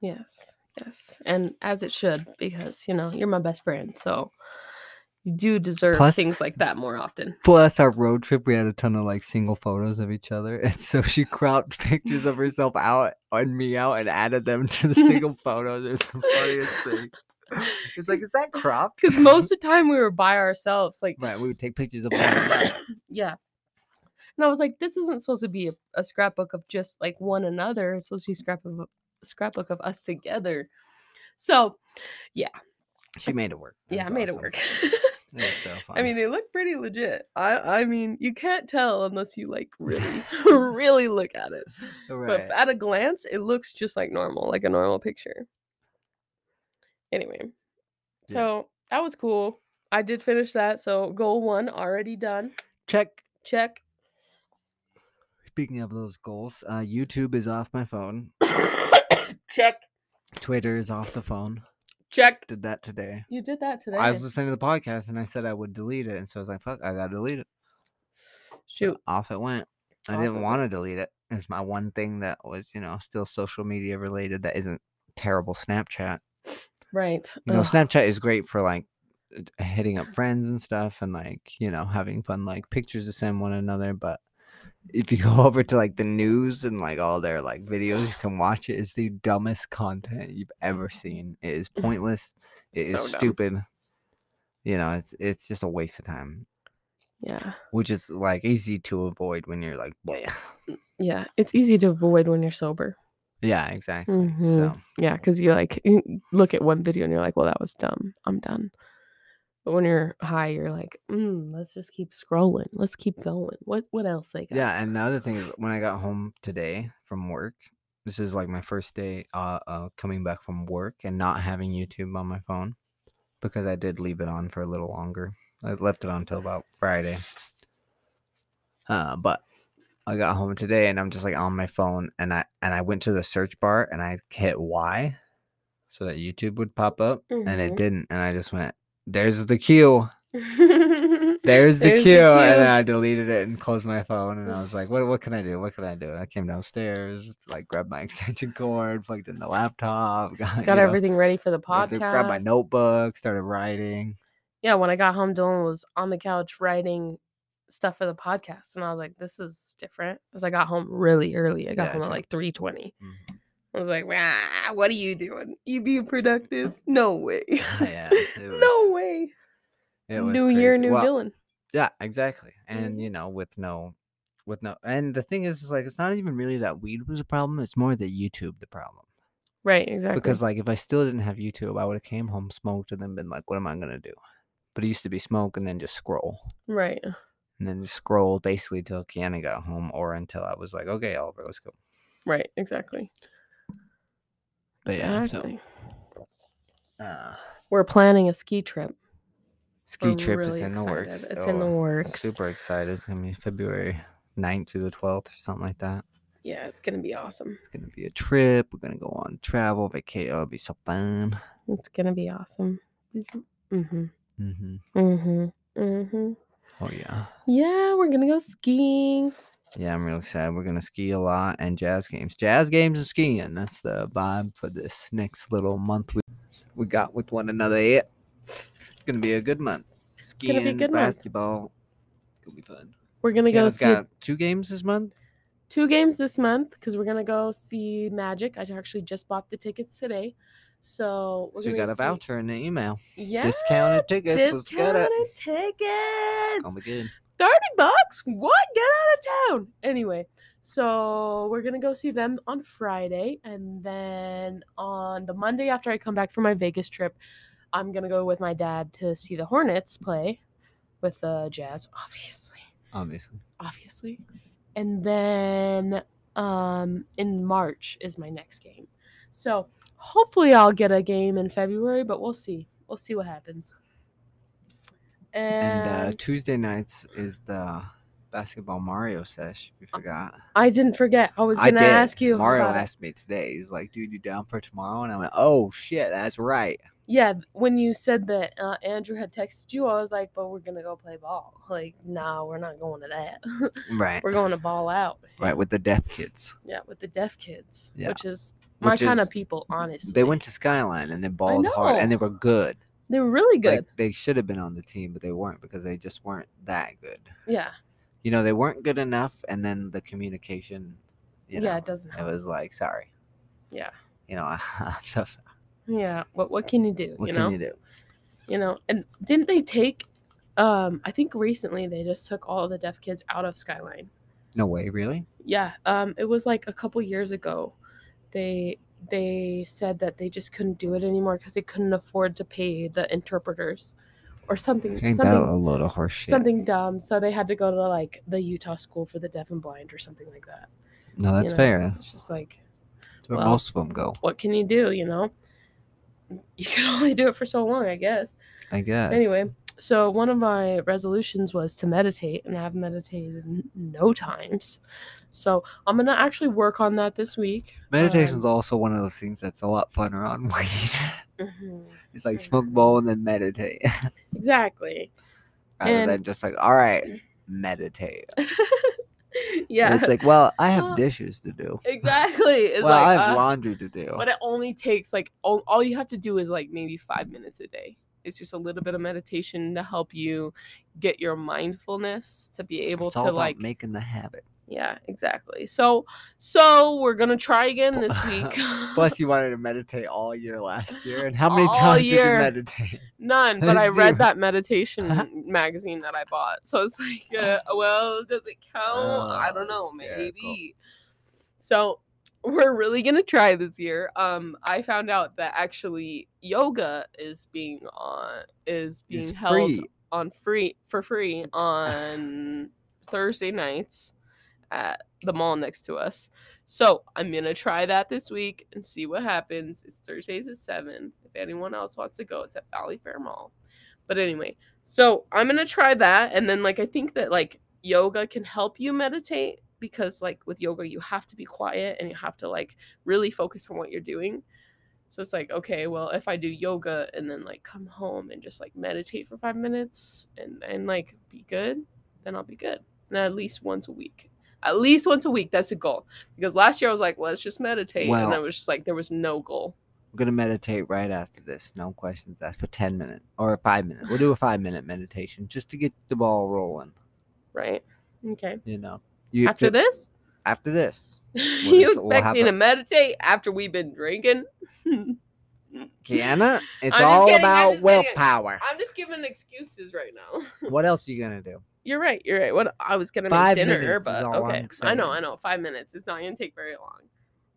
Speaker 1: Yes, yes. And as it should, because, you know, you're my best friend. So you do deserve
Speaker 2: Plus-
Speaker 1: things like that more often.
Speaker 2: plus our road trip we had a ton of like single photos of each other and so she cropped pictures of herself out and me out and added them to the single photos it was the funniest thing was like is that cropped
Speaker 1: Because most of the time we were by ourselves. Like,
Speaker 2: right we would take pictures of all
Speaker 1: yeah. And I was like, this isn't supposed to be a, a scrapbook of just like one another. It's supposed to be a scrap of scrapbook of us together. So yeah.
Speaker 2: she made it work It
Speaker 1: yeah, I made
Speaker 2: awesome.
Speaker 1: it work.
Speaker 2: it was so fun
Speaker 1: I mean, they look pretty legit. I I mean, you can't tell unless you like really really look at it.
Speaker 2: right
Speaker 1: But at a glance, it looks just like normal, like a normal picture. Anyway,
Speaker 2: Yeah.
Speaker 1: so that was cool. I did finish that. So goal one already done.
Speaker 2: check
Speaker 1: Check.
Speaker 2: Speaking of those goals, uh, YouTube is off my phone.
Speaker 1: Check.
Speaker 2: Twitter is off the phone.
Speaker 1: Check.
Speaker 2: Did that today.
Speaker 1: You did that today.
Speaker 2: I was listening to the podcast and I said I would delete it, and so I was like, "Fuck, I gotta delete it." So
Speaker 1: Shoot.
Speaker 2: off it went. I
Speaker 1: Off
Speaker 2: didn't want to delete it. It's my one thing that was, you know, still social media related that isn't terrible Snapchat.
Speaker 1: Right.
Speaker 2: You know,
Speaker 1: Ugh.
Speaker 2: Snapchat is great for like hitting up friends and stuff and like, you know, having fun like pictures to send one another. But if you go over to like the news and like all their like videos, you can watch it. It's the dumbest content you've ever seen. It is pointless. It is
Speaker 1: So dumb.
Speaker 2: stupid. You know, it's it's just a waste of time,
Speaker 1: Yeah.
Speaker 2: which is like easy to avoid when you're like, Bleh.
Speaker 1: Yeah. It's easy to avoid when you're sober.
Speaker 2: Yeah, exactly.
Speaker 1: Mhm.
Speaker 2: So
Speaker 1: Yeah, because you like you look at one video and you're like, well, that was dumb. I'm done. But when you're high, you're like, mm, let's just keep scrolling. Let's keep going. What what else they got?
Speaker 2: Yeah, and the other thing is when I got home today from work, this is like my first day uh, uh coming back from work and not having YouTube on my phone because I did leave it on for a little longer. I left it on until about Friday. Uh, but I got home today and I'm just like on my phone and I and I went to the search bar and I hit Y so that YouTube would pop up and it
Speaker 1: Mhm.
Speaker 2: didn't and I just went there's the queue. There's the
Speaker 1: There's
Speaker 2: queue.
Speaker 1: the
Speaker 2: And
Speaker 1: queue.
Speaker 2: I deleted it and closed my phone. And I was like, what, what can I do? What can I do? I came downstairs, like grabbed my extension cord, plugged in the laptop, got,
Speaker 1: got
Speaker 2: know,
Speaker 1: everything ready for the
Speaker 2: podcast. Grabbed my notebook, started writing.
Speaker 1: Yeah, when I got home, Dylan was on the couch writing stuff for the podcast, and I was like, "This is different." Because I got home really early. I got
Speaker 2: Yeah,
Speaker 1: home at like three twenty.
Speaker 2: Mhm.
Speaker 1: I was like, "Ah, what are you doing? You being productive? No way.
Speaker 2: yeah, was,
Speaker 1: no way.
Speaker 2: it was
Speaker 1: New year, new
Speaker 2: Well,
Speaker 1: Dylan.
Speaker 2: Yeah, exactly. And
Speaker 1: Mhm.
Speaker 2: you know, with no, with no, and the thing is, is like it's not even really that weed was a problem. It's more the YouTube the problem.
Speaker 1: Right, exactly.
Speaker 2: Because like if I still didn't have YouTube, I would have came home, smoked, and then been like, what am I gonna do? But it used to be smoke and then just scroll.
Speaker 1: right.
Speaker 2: And then scroll basically till Kiana got home or until I was like, okay, Oliver, let's go.
Speaker 1: Right, exactly.
Speaker 2: But yeah, so uh,
Speaker 1: We're planning a ski trip.
Speaker 2: ski
Speaker 1: We're
Speaker 2: trip is
Speaker 1: really
Speaker 2: in the works.
Speaker 1: It's in the
Speaker 2: Oh,
Speaker 1: works.
Speaker 2: Super excited. It's gonna be February 9th through the 12th or something like that.
Speaker 1: Yeah, it's gonna be awesome.
Speaker 2: It's gonna be a trip. We're gonna go on travel, vacation. It'll be so fun.
Speaker 1: It's gonna be awesome. Mm-hmm.
Speaker 2: Mm-hmm.
Speaker 1: Mm-hmm. Mhm.
Speaker 2: Oh yeah.
Speaker 1: Yeah, we're gonna go skiing.
Speaker 2: Yeah, I'm really excited. We're gonna ski a lot and jazz games. Jazz games and skiing. That's the vibe for this next little month we, we got with one another. Yeah. It's gonna be a good month. Skiing,
Speaker 1: Gonna be good month.
Speaker 2: basketball. Gonna be fun.
Speaker 1: We're gonna go see
Speaker 2: got two games this month.
Speaker 1: two games this month because we're gonna go see Magic. I actually just bought the tickets today, so we're
Speaker 2: So
Speaker 1: gonna
Speaker 2: got a
Speaker 1: see-
Speaker 2: voucher in the email.
Speaker 1: Yeah,
Speaker 2: Discounted tickets. Let's
Speaker 1: discounted
Speaker 2: It's
Speaker 1: tickets.
Speaker 2: gonna be good.
Speaker 1: 30 bucks? What? Get out of town. Anyway, so we're going to go see them on Friday. And then on the Monday after I come back from my Vegas trip, I'm going to go with my dad to see the Hornets play with the Jazz, obviously.
Speaker 2: Obviously.
Speaker 1: Obviously. And then um, in March is my next game. So hopefully I'll get a game in February, but we'll see. We'll see what happens.
Speaker 2: And
Speaker 1: And,
Speaker 2: uh, Tuesday nights is the basketball Mario sesh. If you forgot.
Speaker 1: I didn't forget. I was gonna
Speaker 2: did.
Speaker 1: ask you.
Speaker 2: Mario
Speaker 1: about it.
Speaker 2: asked me today. He's like, "Dude, you down for tomorrow?" And I went, "Oh shit, that's right."
Speaker 1: Yeah, when you said that uh, Andrew had texted you, I was like, "But we're gonna go play ball." Like, no, we're not going to that.
Speaker 2: Right.
Speaker 1: we're going to ball out.
Speaker 2: Right with the deaf kids.
Speaker 1: Yeah, with the deaf kids,
Speaker 2: Yeah.
Speaker 1: which is my
Speaker 2: Which
Speaker 1: kind of people. Honestly,
Speaker 2: They went to Skyline and they balled hard and they were good.
Speaker 1: They were really good.
Speaker 2: Like they should have been on the team, but they weren't because they just weren't that good.
Speaker 1: yeah,
Speaker 2: You know, they weren't good enough, and then the communication. You know,
Speaker 1: yeah, it doesn't
Speaker 2: matter.
Speaker 1: it
Speaker 2: was like, sorry.
Speaker 1: Yeah.
Speaker 2: You know, I'm so sorry.
Speaker 1: Yeah, what what can you do?
Speaker 2: What
Speaker 1: you
Speaker 2: can
Speaker 1: know,
Speaker 2: you do?
Speaker 1: you know, and didn't they take? Um, I think recently they just took all the deaf kids out of Skyline.
Speaker 2: No way, really?
Speaker 1: yeah um it was like a couple years ago they they said that they just couldn't do it anymore because they couldn't afford to pay the interpreters or something
Speaker 2: Ain't that a
Speaker 1: something
Speaker 2: load of horse shit?
Speaker 1: something dumb so they had to go to like the utah school for the deaf and blind or something like that
Speaker 2: no, that's
Speaker 1: know,
Speaker 2: fair.
Speaker 1: it's just like
Speaker 2: That's where
Speaker 1: well,
Speaker 2: most of them go,
Speaker 1: what can you do you know you can only do it for so long i guess
Speaker 2: I guess.
Speaker 1: anyway so one of my resolutions was to meditate and i've meditated no times so i'm gonna actually work on that this week
Speaker 2: meditation's
Speaker 1: um,
Speaker 2: also one of those things that's a lot funner on weed.
Speaker 1: mhm.
Speaker 2: it's like smoke bowl and then meditate,
Speaker 1: Exactly.
Speaker 2: rather
Speaker 1: And-
Speaker 2: than just like, all right, meditate.
Speaker 1: yeah.
Speaker 2: It's like, well, I have dishes to do.
Speaker 1: exactly. It's
Speaker 2: well, I have
Speaker 1: uh,
Speaker 2: laundry to do.
Speaker 1: but it only takes like all, all you have to do is like maybe five minutes a day. It's just a little bit of meditation to help you get your mindfulness to be able
Speaker 2: it's
Speaker 1: to like
Speaker 2: making the habit.
Speaker 1: Yeah exactly so so we're gonna try again this week
Speaker 2: Plus, you wanted to meditate all year last year, and how many
Speaker 1: All
Speaker 2: times did you meditate?
Speaker 1: None, but I read that meditation magazine that I bought. So it's like, uh, well, does it count? I don't know,
Speaker 2: Oh, hysterical.
Speaker 1: maybe. So we're really gonna try this year. Um, I found out that actually yoga is being on is being
Speaker 2: It's
Speaker 1: held
Speaker 2: free.
Speaker 1: on free for free on Thursday nights at the mall next to us. So I'm gonna try that this week and see what happens. It's Thursdays at seven. If anyone else wants to go, it's at Valley Fair Mall. But anyway, so I'm gonna try that, and then like I think that like yoga can help you meditate because like with yoga you have to be quiet and you have to like really focus on what you're doing. So it's like, okay, well, if I do yoga and then like come home and just like meditate for five minutes and and like be good, then I'll be good. And at least once a week. At least once a week. That's a goal. Because last year I was like, let's just meditate. and I was just like, there was no goal.
Speaker 2: We're gonna meditate right after this. No questions asked for ten minutes or five minutes. We'll do a five minute meditation just to get the ball rolling.
Speaker 1: Right. Okay.
Speaker 2: You know. You
Speaker 1: After
Speaker 2: ju-
Speaker 1: this?
Speaker 2: After this,
Speaker 1: you
Speaker 2: just- we'll
Speaker 1: expect me
Speaker 2: a-
Speaker 1: to meditate after we've been drinking?
Speaker 2: Kiana, it's all
Speaker 1: kidding, I'm
Speaker 2: about
Speaker 1: just kidding.
Speaker 2: willpower.
Speaker 1: I'm just giving excuses right now.
Speaker 2: What else are you gonna do?
Speaker 1: You're right. You're right. What I was gonna
Speaker 2: Five
Speaker 1: make dinner,
Speaker 2: minutes is
Speaker 1: but
Speaker 2: all I'm
Speaker 1: okay. I know. I know. Five minutes. It's not gonna take very long.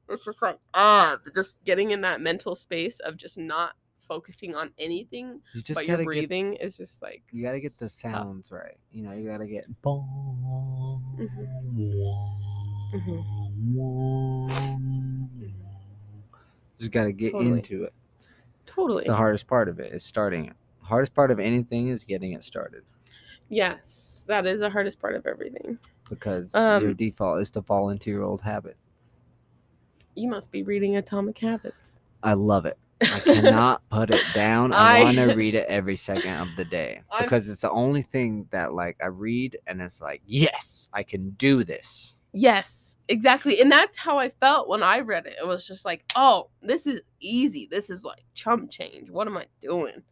Speaker 1: It's just like ah, just getting in that mental space of just not focusing on anything
Speaker 2: You just
Speaker 1: but your
Speaker 2: gotta get
Speaker 1: breathing is just like
Speaker 2: you gotta get the
Speaker 1: s- tough.
Speaker 2: sounds right. You know, you gotta get just gotta get
Speaker 1: Totally.
Speaker 2: into it.
Speaker 1: Totally.
Speaker 2: It's the hardest part of it is starting it. Hardest part of anything is getting it started
Speaker 1: Yes, that is the hardest part of everything.
Speaker 2: because your
Speaker 1: Um,
Speaker 2: default is to fall into your old habit.
Speaker 1: You must be reading Atomic Habits.
Speaker 2: I love it. I cannot put it down. I,
Speaker 1: I-
Speaker 2: want to read it every second of the day because it's the only thing that like I read and it's like, yes, I can do this.
Speaker 1: Yes, exactly. And that's how I felt when I read it. It was just like, oh, this is easy. This is like chump change. What am I doing?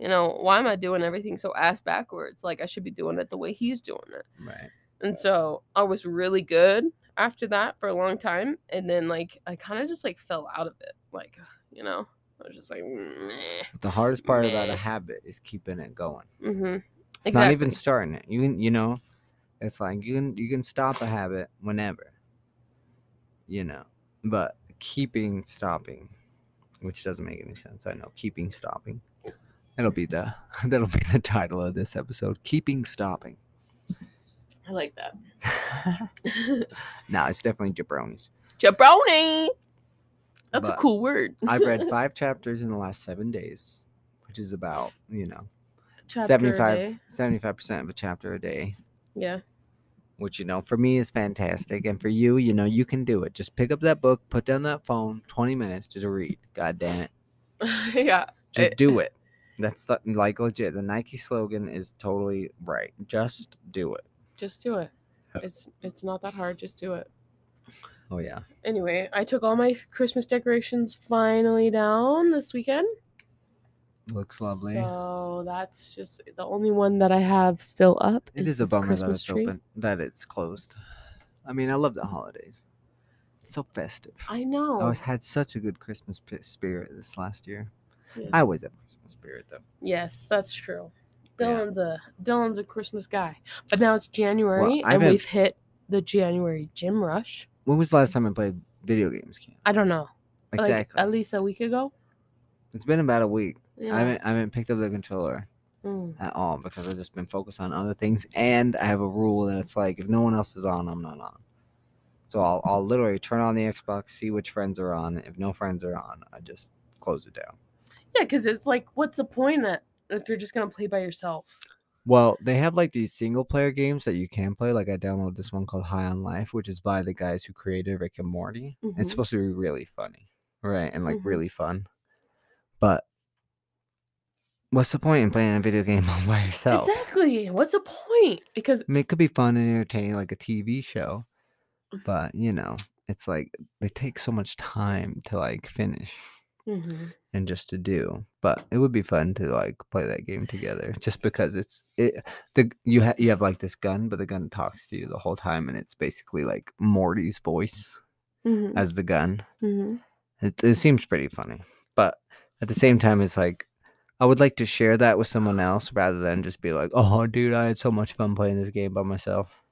Speaker 1: You know, why am I doing everything so ass backwards? Like I should be doing it the way he's doing it.
Speaker 2: Right.
Speaker 1: And so I was really good after that for a long time. And then like I kind of just like fell out of it. Like, you know, I was just like, meh.
Speaker 2: The hardest part about a habit is keeping it going.
Speaker 1: Mm-hmm.
Speaker 2: It's not even starting it. You can, you know, it's like you can you can stop a habit whenever. You know, but keeping stopping, which doesn't make any sense. I know keeping stopping. That'll be the that'll be the title of this episode. Keeping stopping.
Speaker 1: I like that.
Speaker 2: no, it's definitely jabronis.
Speaker 1: Jabroni. That's a cool word.
Speaker 2: I've read five chapters in the last seven days, which is about you know
Speaker 1: Chapter a
Speaker 2: 75% of a chapter a day.
Speaker 1: Yeah.
Speaker 2: which you know for me is fantastic and for you you know you can do it just pick up that book put down that phone 20 minutes just read god damn it
Speaker 1: yeah.
Speaker 2: just
Speaker 1: It-
Speaker 2: do it that's the, like legit the nike slogan is totally right just do it
Speaker 1: Just do it. Uh, it's it's not that hard. Just do it.
Speaker 2: oh yeah
Speaker 1: Anyway, I took all my Christmas decorations finally down this weekend.
Speaker 2: looks lovely
Speaker 1: So that's just the only one that I have still up.
Speaker 2: it is a
Speaker 1: this
Speaker 2: bummer that
Speaker 1: Christmas
Speaker 2: it's
Speaker 1: tree.
Speaker 2: open that it's closed i mean i love the holidays it's so festive
Speaker 1: I know.
Speaker 2: i always had such a good christmas spirit this last year i
Speaker 1: Yes.
Speaker 2: always have spirit though
Speaker 1: Yes, that's true. Dylan's a Dylan's a Christmas guy. But now it's January
Speaker 2: I
Speaker 1: and
Speaker 2: haven't-
Speaker 1: we've hit the January gym rush.
Speaker 2: when was the last time i played video games Cam?
Speaker 1: I don't know. like,
Speaker 2: exactly
Speaker 1: at least a week ago.
Speaker 2: it's been about a week
Speaker 1: Yeah.
Speaker 2: I haven't I haven't picked up the controller
Speaker 1: Mm.
Speaker 2: at all because I've just been focused on other things, and I have a rule that it's like if no one else is on, I'm not on. So I'll I'll literally turn on the Xbox, see which friends are on. If no friends are on, I just close it down.
Speaker 1: Yeah, because it's like, what's the point that if you're just gonna play by yourself?
Speaker 2: Well, they have like these single player games that you can play. Like I downloaded this one called High on Life, which is by the guys who created Rick and Morty.
Speaker 1: Mhm.
Speaker 2: It's supposed to be really funny, right? And like
Speaker 1: Mhm.
Speaker 2: really fun. But what's the point in playing a video game all by yourself?
Speaker 1: Exactly. What's the point? Because
Speaker 2: I mean, it could be fun and entertaining, like a TV show,
Speaker 1: Mm.
Speaker 2: but you know, it's like they take so much time to like finish
Speaker 1: Mhm.
Speaker 2: and just to do. But it would be fun to like play that game together, just because it's it. The you have you have like this gun, but the gun talks to you the whole time, and it's basically like Morty's voice
Speaker 1: Mhm.
Speaker 2: as the gun.
Speaker 1: Mhm.
Speaker 2: It, it seems pretty funny, but at the same time, it's like. I would like to share that with someone else rather than just be like, "Oh, dude, I had so much fun playing this game by myself."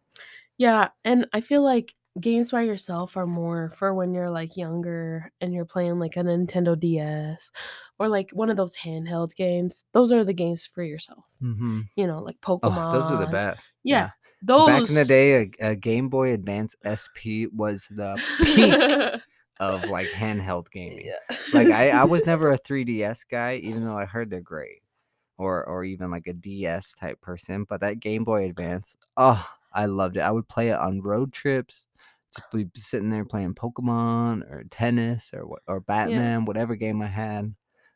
Speaker 1: Yeah, and I feel like games by yourself are more for when you're like younger and you're playing like a Nintendo DS or like one of those handheld games. Those are the games for yourself.
Speaker 2: Mm-hmm.
Speaker 1: You know, like Pokemon.
Speaker 2: Oh, those are the best.
Speaker 1: Yeah, Those
Speaker 2: Back in the day, a, a Game Boy Advance SP was the peak of like handheld gaming.
Speaker 1: yeah.
Speaker 2: Like I, I was never a 3DS guy, even though I heard they're great, or or even like a DS type person. But that Game Boy Advance, oh, I loved it. I would play it on road trips. Just be sitting there playing Pokemon or tennis or what or Batman, whatever game I had.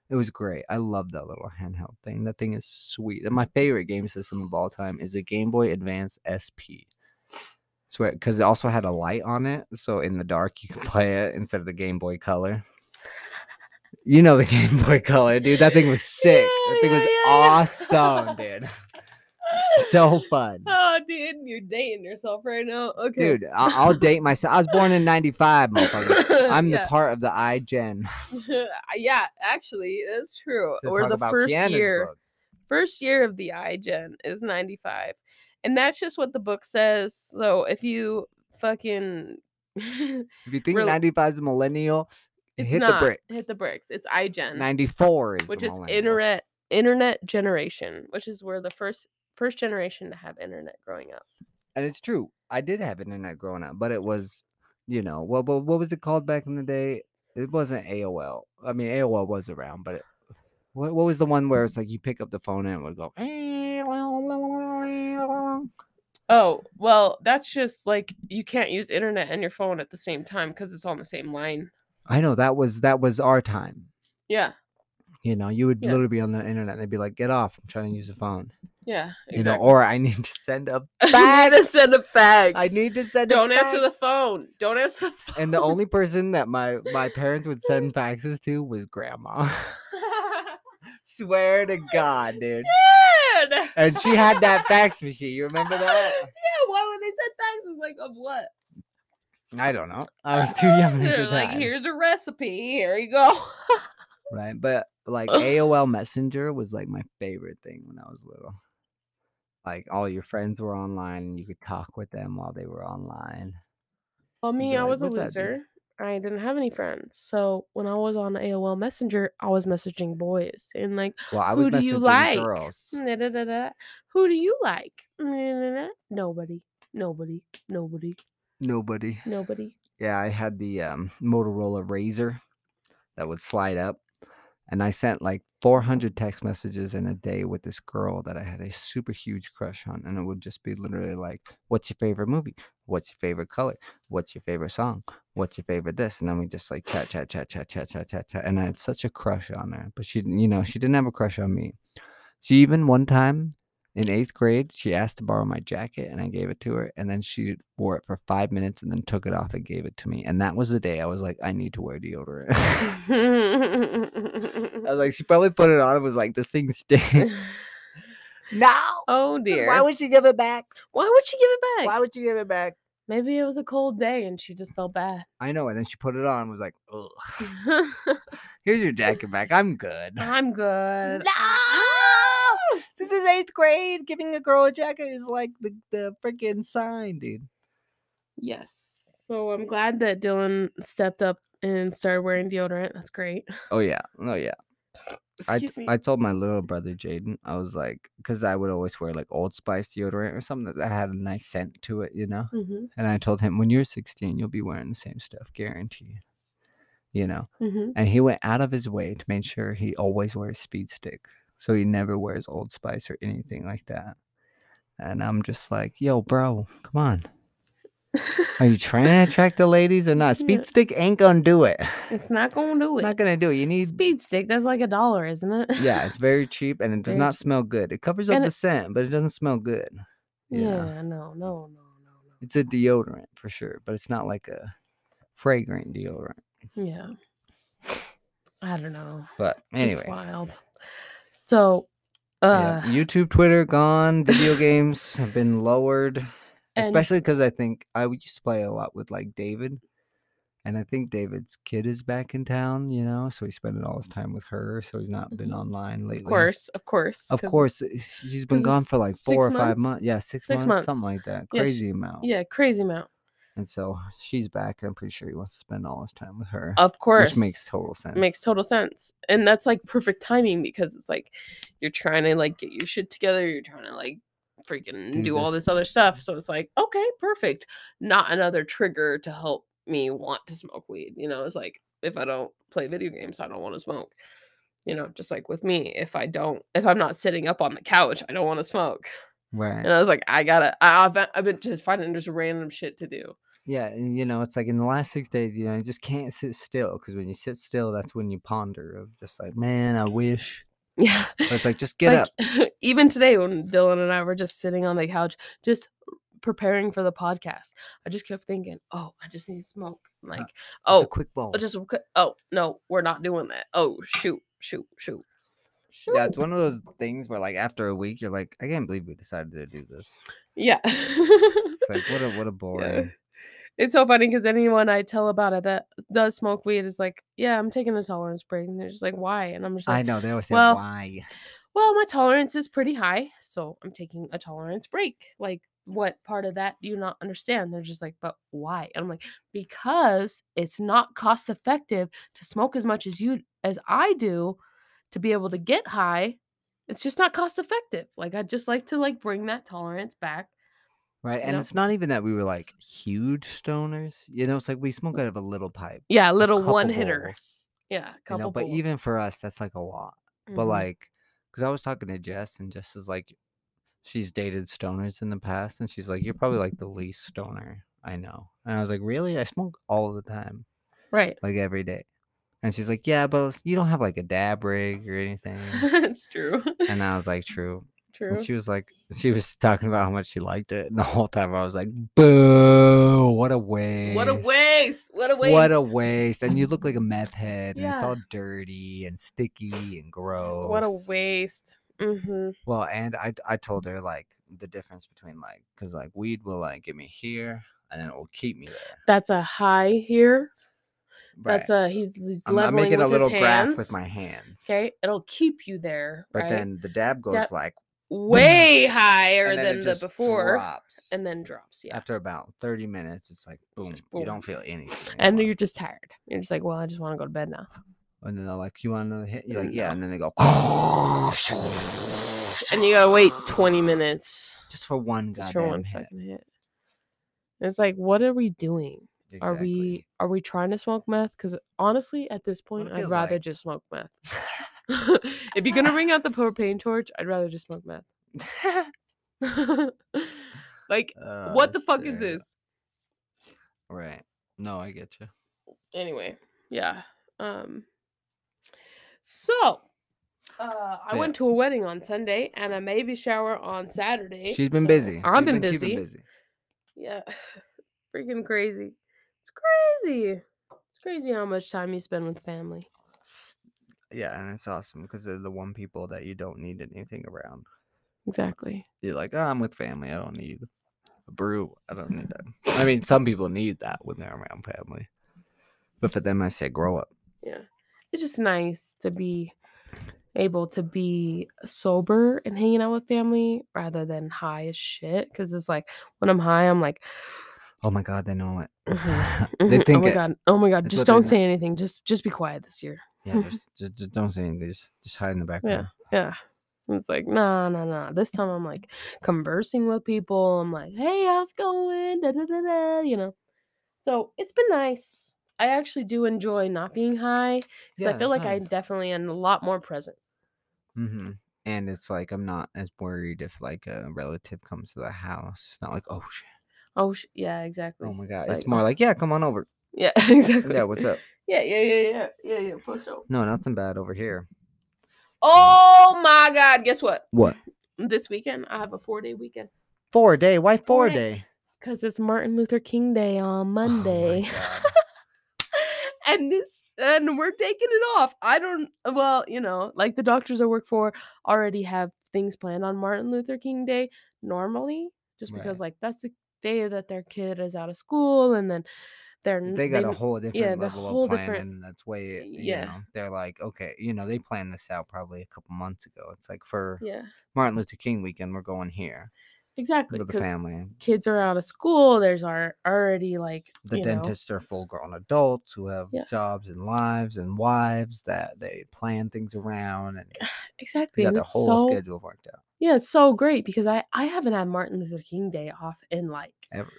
Speaker 2: It was great. I love that little handheld thing. That thing is sweet. And my favorite game system of all time is the Game Boy Advance SP. Swear, because it also had a light on it, so in the dark you could play it instead of the Game Boy Color. You know the Game Boy Color, dude. That thing was sick.
Speaker 1: Yeah,
Speaker 2: that thing was
Speaker 1: yeah, yeah, yeah.
Speaker 2: awesome, dude. so fun,
Speaker 1: Oh, dude, you're dating yourself right now. Okay.
Speaker 2: dude. I'll, I'll date myself. I was born in '95, motherfucker. I'm
Speaker 1: Yeah.
Speaker 2: the part of the iGen.
Speaker 1: yeah, actually, that's true.
Speaker 2: to talk
Speaker 1: the first
Speaker 2: Kiana's
Speaker 1: year.
Speaker 2: book.
Speaker 1: first year of the iGen is 95. And that's just what the book says. So if you fucking
Speaker 2: If you think
Speaker 1: Rel-
Speaker 2: 95 is a millennial, hit
Speaker 1: not,
Speaker 2: the bricks.
Speaker 1: Hit the bricks. It's iGen,
Speaker 2: 94 is
Speaker 1: which is
Speaker 2: millennial.
Speaker 1: internet internet generation, which is where the first first generation to have internet growing up.
Speaker 2: and it's true. I did have internet growing up, but it was, you know, what what, what was it called back in the day? It wasn't AOL. I mean, AOL was around, but it, what what was the one where it's like you pick up the phone and it would go?
Speaker 1: Oh, well, that's just like you can't use internet and your phone at the same time because it's on the same line.
Speaker 2: I know that was that was our time.
Speaker 1: Yeah.
Speaker 2: You know, you would
Speaker 1: Yeah.
Speaker 2: literally be on the internet and they'd be like, "Get off! I'm trying to use the phone."
Speaker 1: Yeah,
Speaker 2: You know, or I need to send a
Speaker 1: I need to send a fax.
Speaker 2: I need to send. a fax.
Speaker 1: Don't answer the phone. Don't answer the phone.
Speaker 2: And the only person that my my parents would send faxes to was grandma. Swear to God, dude.
Speaker 1: Dude!
Speaker 2: And she had that fax machine. You remember that?
Speaker 1: Yeah, why would they send faxes? Like, of what?
Speaker 2: I don't know. I was too young
Speaker 1: They're
Speaker 2: the
Speaker 1: like,
Speaker 2: time.
Speaker 1: here's a recipe. Here you go.
Speaker 2: Right. But like AOL Messenger was like my favorite thing when I was little. Like all your friends were online and you could talk with them while they were online.
Speaker 1: Well, me,
Speaker 2: be
Speaker 1: I
Speaker 2: like,
Speaker 1: was a
Speaker 2: "What's that, dude?"
Speaker 1: loser. I didn't have any friends. So when I was on AOL Messenger, I was messaging boys and like,
Speaker 2: Well, I was
Speaker 1: Who do you
Speaker 2: messaging
Speaker 1: like?
Speaker 2: girls.
Speaker 1: da, da, da, da. who do you like? Na, na, na. Nobody. Nobody. Nobody.
Speaker 2: Nobody.
Speaker 1: Nobody.
Speaker 2: Yeah, I had the um, Motorola RAZR that would slide up. And I sent like 400 text messages in a day with this girl that I had a super huge crush on. And it would just be literally like, What's your favorite movie? What's your favorite color? What's your favorite song? What's your favorite this? And then we just like chat, chat, chat, chat, chat, chat, chat, chat. And I had such a crush on her. But she, you know, she didn't have a crush on me. She even one time in eighth grade, she asked to borrow my jacket and I gave it to her. And then she wore it for five minutes and then took it off and gave it to me. And that was the day I was like, I need to wear deodorant. I was like, she probably put it on and was like, this thing stinks. no.
Speaker 1: oh dear.
Speaker 2: Why would she give it back?
Speaker 1: Why would she give it back?
Speaker 2: Why would you give it back?
Speaker 1: Maybe it was a cold day and she just felt bad.
Speaker 2: I know. And then she put it on and was like, Ugh. here's your jacket back. I'm good.
Speaker 1: I'm good.
Speaker 2: No! This is eighth grade. Giving a girl a jacket is like the, the freaking sign, dude.
Speaker 1: Yes. So I'm glad that Dylan stepped up and started wearing deodorant. That's great.
Speaker 2: Oh, yeah. Oh, yeah. I,
Speaker 1: Excuse me.
Speaker 2: I told my little brother Jaden, I was like, because I would always wear like Old Spice deodorant or something that had a nice scent to it, you know?
Speaker 1: mm-hmm.
Speaker 2: And I told him, when you're 16, you'll be wearing the same stuff, guarantee. You know?
Speaker 1: Mm-hmm.
Speaker 2: And he went out of his way to make sure he always wears Speed Stick. So he never wears Old Spice or anything like that. And I'm just like, yo, bro, come on. Are you trying to attract the ladies or not? Speed Stick ain't gonna do it.
Speaker 1: It's not gonna do it.
Speaker 2: It's not gonna do it. You need
Speaker 1: Speed stick, that's like a dollar, isn't it?
Speaker 2: Yeah, it's very cheap and it does
Speaker 1: Very
Speaker 2: not
Speaker 1: cheap.
Speaker 2: smell good. It covers up
Speaker 1: And
Speaker 2: the
Speaker 1: it-
Speaker 2: scent, but it doesn't smell good.
Speaker 1: yeah.
Speaker 2: Yeah.
Speaker 1: no, no, no, no,
Speaker 2: It's a deodorant for sure, but it's not like a fragrant deodorant.
Speaker 1: no. Yeah. I don't know.
Speaker 2: But
Speaker 1: It's
Speaker 2: anyway,
Speaker 1: wild. So uh
Speaker 2: yeah, YouTube, Twitter gone. Video games have been lowered, especially because I think I used to play a lot with like David, and I think David's kid is back in town. You know, so he's spending all his time with her, so he's not been
Speaker 1: Mhm.
Speaker 2: online lately.
Speaker 1: of course, of course.
Speaker 2: of course, She's been gone for like four or five
Speaker 1: months?
Speaker 2: Yeah, six,
Speaker 1: Six
Speaker 2: months,
Speaker 1: months.
Speaker 2: something like that.
Speaker 1: Yeah,
Speaker 2: Crazy amount.
Speaker 1: Yeah, crazy amount.
Speaker 2: And so she's back. I'm pretty sure he wants to spend all his time with her,
Speaker 1: Of course.
Speaker 2: which makes total sense.
Speaker 1: makes total sense and that's like perfect timing because it's like you're trying to like get your shit together you're trying to like freaking
Speaker 2: Do
Speaker 1: do, all
Speaker 2: this.
Speaker 1: this other stuff so it's like okay perfect not another trigger to help me want to smoke weed you know it's like if i don't play video games i don't want to smoke you know just like with me if i don't if i'm not sitting up on the couch i don't want to smoke
Speaker 2: right.
Speaker 1: and i was like i gotta I, I've, I've been just finding just random shit to do
Speaker 2: Yeah, and you know, it's like in the last six days, you know, you just can't sit still because when you sit still, that's when you ponder of just like, man, I wish.
Speaker 1: yeah
Speaker 2: But it's like, just get
Speaker 1: like,
Speaker 2: up.
Speaker 1: even today when Dylan and I were just sitting on the couch, just preparing for the podcast, I just kept thinking, "Oh, I just need to smoke." Uh, like,
Speaker 2: Just
Speaker 1: "Oh, oh
Speaker 2: a quick bowl.
Speaker 1: Just quick- oh no, we're not doing that. Oh shoot, shoot, shoot, shoot."
Speaker 2: Yeah, it's one of those things where like after a week, you're like, I can't believe we decided to do this.
Speaker 1: yeah.
Speaker 2: It's like what a what a boring.
Speaker 1: It's so funny because anyone I tell about it that does smoke weed is like, "Yeah, I'm taking a tolerance break," and they're just like, "Why?" And I'm just like,
Speaker 2: I know they always say
Speaker 1: well,
Speaker 2: why.
Speaker 1: well, my tolerance is pretty high, so I'm taking a tolerance break. Like, what part of that do you not understand? They're just like, but why? And I'm like, because it's not cost effective to smoke as much as you as I do to be able to get high. It's just not cost effective. Like, I'd just like to like bring that tolerance back.
Speaker 2: Right. And
Speaker 1: know?
Speaker 2: it's not even that we were like huge stoners. You know, it's like we smoke out of a little pipe.
Speaker 1: Yeah,
Speaker 2: a
Speaker 1: little one hitter.
Speaker 2: bowls,
Speaker 1: Yeah,
Speaker 2: You
Speaker 1: couple
Speaker 2: know, but even for us, that's like a lot. But
Speaker 1: Mhm.
Speaker 2: like, because I was talking to Jess, and Jess is like, she's dated stoners in the past, and she's like, you're probably like the least stoner I know. And I was like, really? I smoke all the time,
Speaker 1: right.
Speaker 2: like every day. And she's like, "Yeah, but you don't have like a dab rig or anything."
Speaker 1: it's true.
Speaker 2: and I was like, "True."
Speaker 1: True.
Speaker 2: And she was like, she was talking about how much she liked it, and the whole time I was like, "Boo! What a waste!
Speaker 1: What a waste! What a waste!
Speaker 2: What a waste!" And you look like a meth head, and it's
Speaker 1: Yeah.
Speaker 2: all dirty and sticky and gross.
Speaker 1: What a waste. Mm-hmm.
Speaker 2: Well, and I I told her like the difference between like because like weed will like get me here and then it will keep me there.
Speaker 1: That's a high here.
Speaker 2: Right.
Speaker 1: That's a he's, he's
Speaker 2: I'm, I'm making a little graph with my hands.
Speaker 1: Okay, it'll keep you there,
Speaker 2: But
Speaker 1: right?
Speaker 2: then the dab goes
Speaker 1: Dab-
Speaker 2: like
Speaker 1: way higher than the before,
Speaker 2: drops.
Speaker 1: and then drops. Yeah,
Speaker 2: after about 30 minutes, it's like boom,
Speaker 1: Just
Speaker 2: you don't feel anything.
Speaker 1: and
Speaker 2: anymore.
Speaker 1: you're just tired. You're just like, well, I just want to go to bed now.
Speaker 2: and then they're like, "You want another hit?" You're like, "Yeah,"
Speaker 1: mm-hmm.
Speaker 2: and then they go,
Speaker 1: And you gotta wait 20 minutes
Speaker 2: just for one
Speaker 1: just for one
Speaker 2: hit.
Speaker 1: fucking hit. It's like, what are we doing? Are we are we trying to smoke meth? Because honestly, at this point, I'd rather
Speaker 2: like.
Speaker 1: just smoke meth. if you're gonna bring out the propane torch, I'd rather just smoke meth. like, what
Speaker 2: Oh,
Speaker 1: the fuck is this?
Speaker 2: Right. No, I get you.
Speaker 1: Anyway, yeah. Um. So, uh, I
Speaker 2: Yeah.
Speaker 1: went to a wedding on Sunday and a baby shower on Saturday.
Speaker 2: She's been
Speaker 1: so
Speaker 2: busy.
Speaker 1: I've
Speaker 2: She's
Speaker 1: been, busy.
Speaker 2: busy.
Speaker 1: Yeah, freaking crazy. It's crazy. It's crazy how much time you spend with family.
Speaker 2: Yeah, and it's awesome because they're the one people that you don't need anything around.
Speaker 1: Exactly.
Speaker 2: You're like, oh, I'm with family. I don't need a brew. I don't need that. I mean, some people need that when they're around family. But for them, I say, grow up.
Speaker 1: Yeah. It's just nice to be able to be sober and hanging out with family rather than high as shit. Cause it's like when I'm high, I'm like,
Speaker 2: Oh my God, they know it.
Speaker 1: Mhm,
Speaker 2: they
Speaker 1: mhm,
Speaker 2: think
Speaker 1: oh my
Speaker 2: it.
Speaker 1: god, oh my god, just don't say anything. Just just be quiet this year.
Speaker 2: Yeah, just, just, just don't say anything. Just, just hide in the background.
Speaker 1: Yeah. And It's like, no, no, no. This time I'm like conversing with people. I'm like, hey, how's it going? Da, da, da, da, you know. So it's been nice. I actually do enjoy not being high because
Speaker 2: Yeah,
Speaker 1: I feel like I
Speaker 2: nice.
Speaker 1: definitely am a lot more present.
Speaker 2: Mm-hmm. And it's like I'm not as worried if like a relative comes to the house. It's not like oh shit,
Speaker 1: Oh, sh- yeah, exactly.
Speaker 2: oh my god.
Speaker 1: It's
Speaker 2: It's,
Speaker 1: like,
Speaker 2: more
Speaker 1: oh,
Speaker 2: like yeah, come on over.
Speaker 1: Yeah, exactly.
Speaker 2: Yeah, what's up?
Speaker 1: Yeah, yeah, yeah, yeah, yeah, yeah, for sure.
Speaker 2: No, nothing bad over here. Mm.
Speaker 1: Oh my God! Guess what?
Speaker 2: What?
Speaker 1: This weekend I have a four day weekend
Speaker 2: Four day? Why four
Speaker 1: Four day- because it's Martin Luther King Day on
Speaker 2: Oh
Speaker 1: Monday.
Speaker 2: God.
Speaker 1: and this and we're taking it off. I don't well, you know, like the doctors I work for already have things planned on Martin Luther King Day normally, just because
Speaker 2: Right.
Speaker 1: like that's the day that their kid is out of school and then they're
Speaker 2: They got a whole different
Speaker 1: yeah,
Speaker 2: level
Speaker 1: whole
Speaker 2: of planning. That's way, you
Speaker 1: yeah.
Speaker 2: know, they're like, okay, you know, they planned this out probably a couple months ago. It's like for
Speaker 1: yeah,
Speaker 2: Martin Luther King weekend, we're going here
Speaker 1: exactly.
Speaker 2: with the family.
Speaker 1: Kids are out of school. There's are already like
Speaker 2: The
Speaker 1: you know,
Speaker 2: dentists are full grown adults who have
Speaker 1: Yeah.
Speaker 2: jobs and lives and wives that they plan things around and ah, they
Speaker 1: exactly.
Speaker 2: got
Speaker 1: and
Speaker 2: their whole
Speaker 1: so,
Speaker 2: schedule worked out.
Speaker 1: Yeah, it's so great because I I haven't had Martin Luther King Day off in like
Speaker 2: Ever.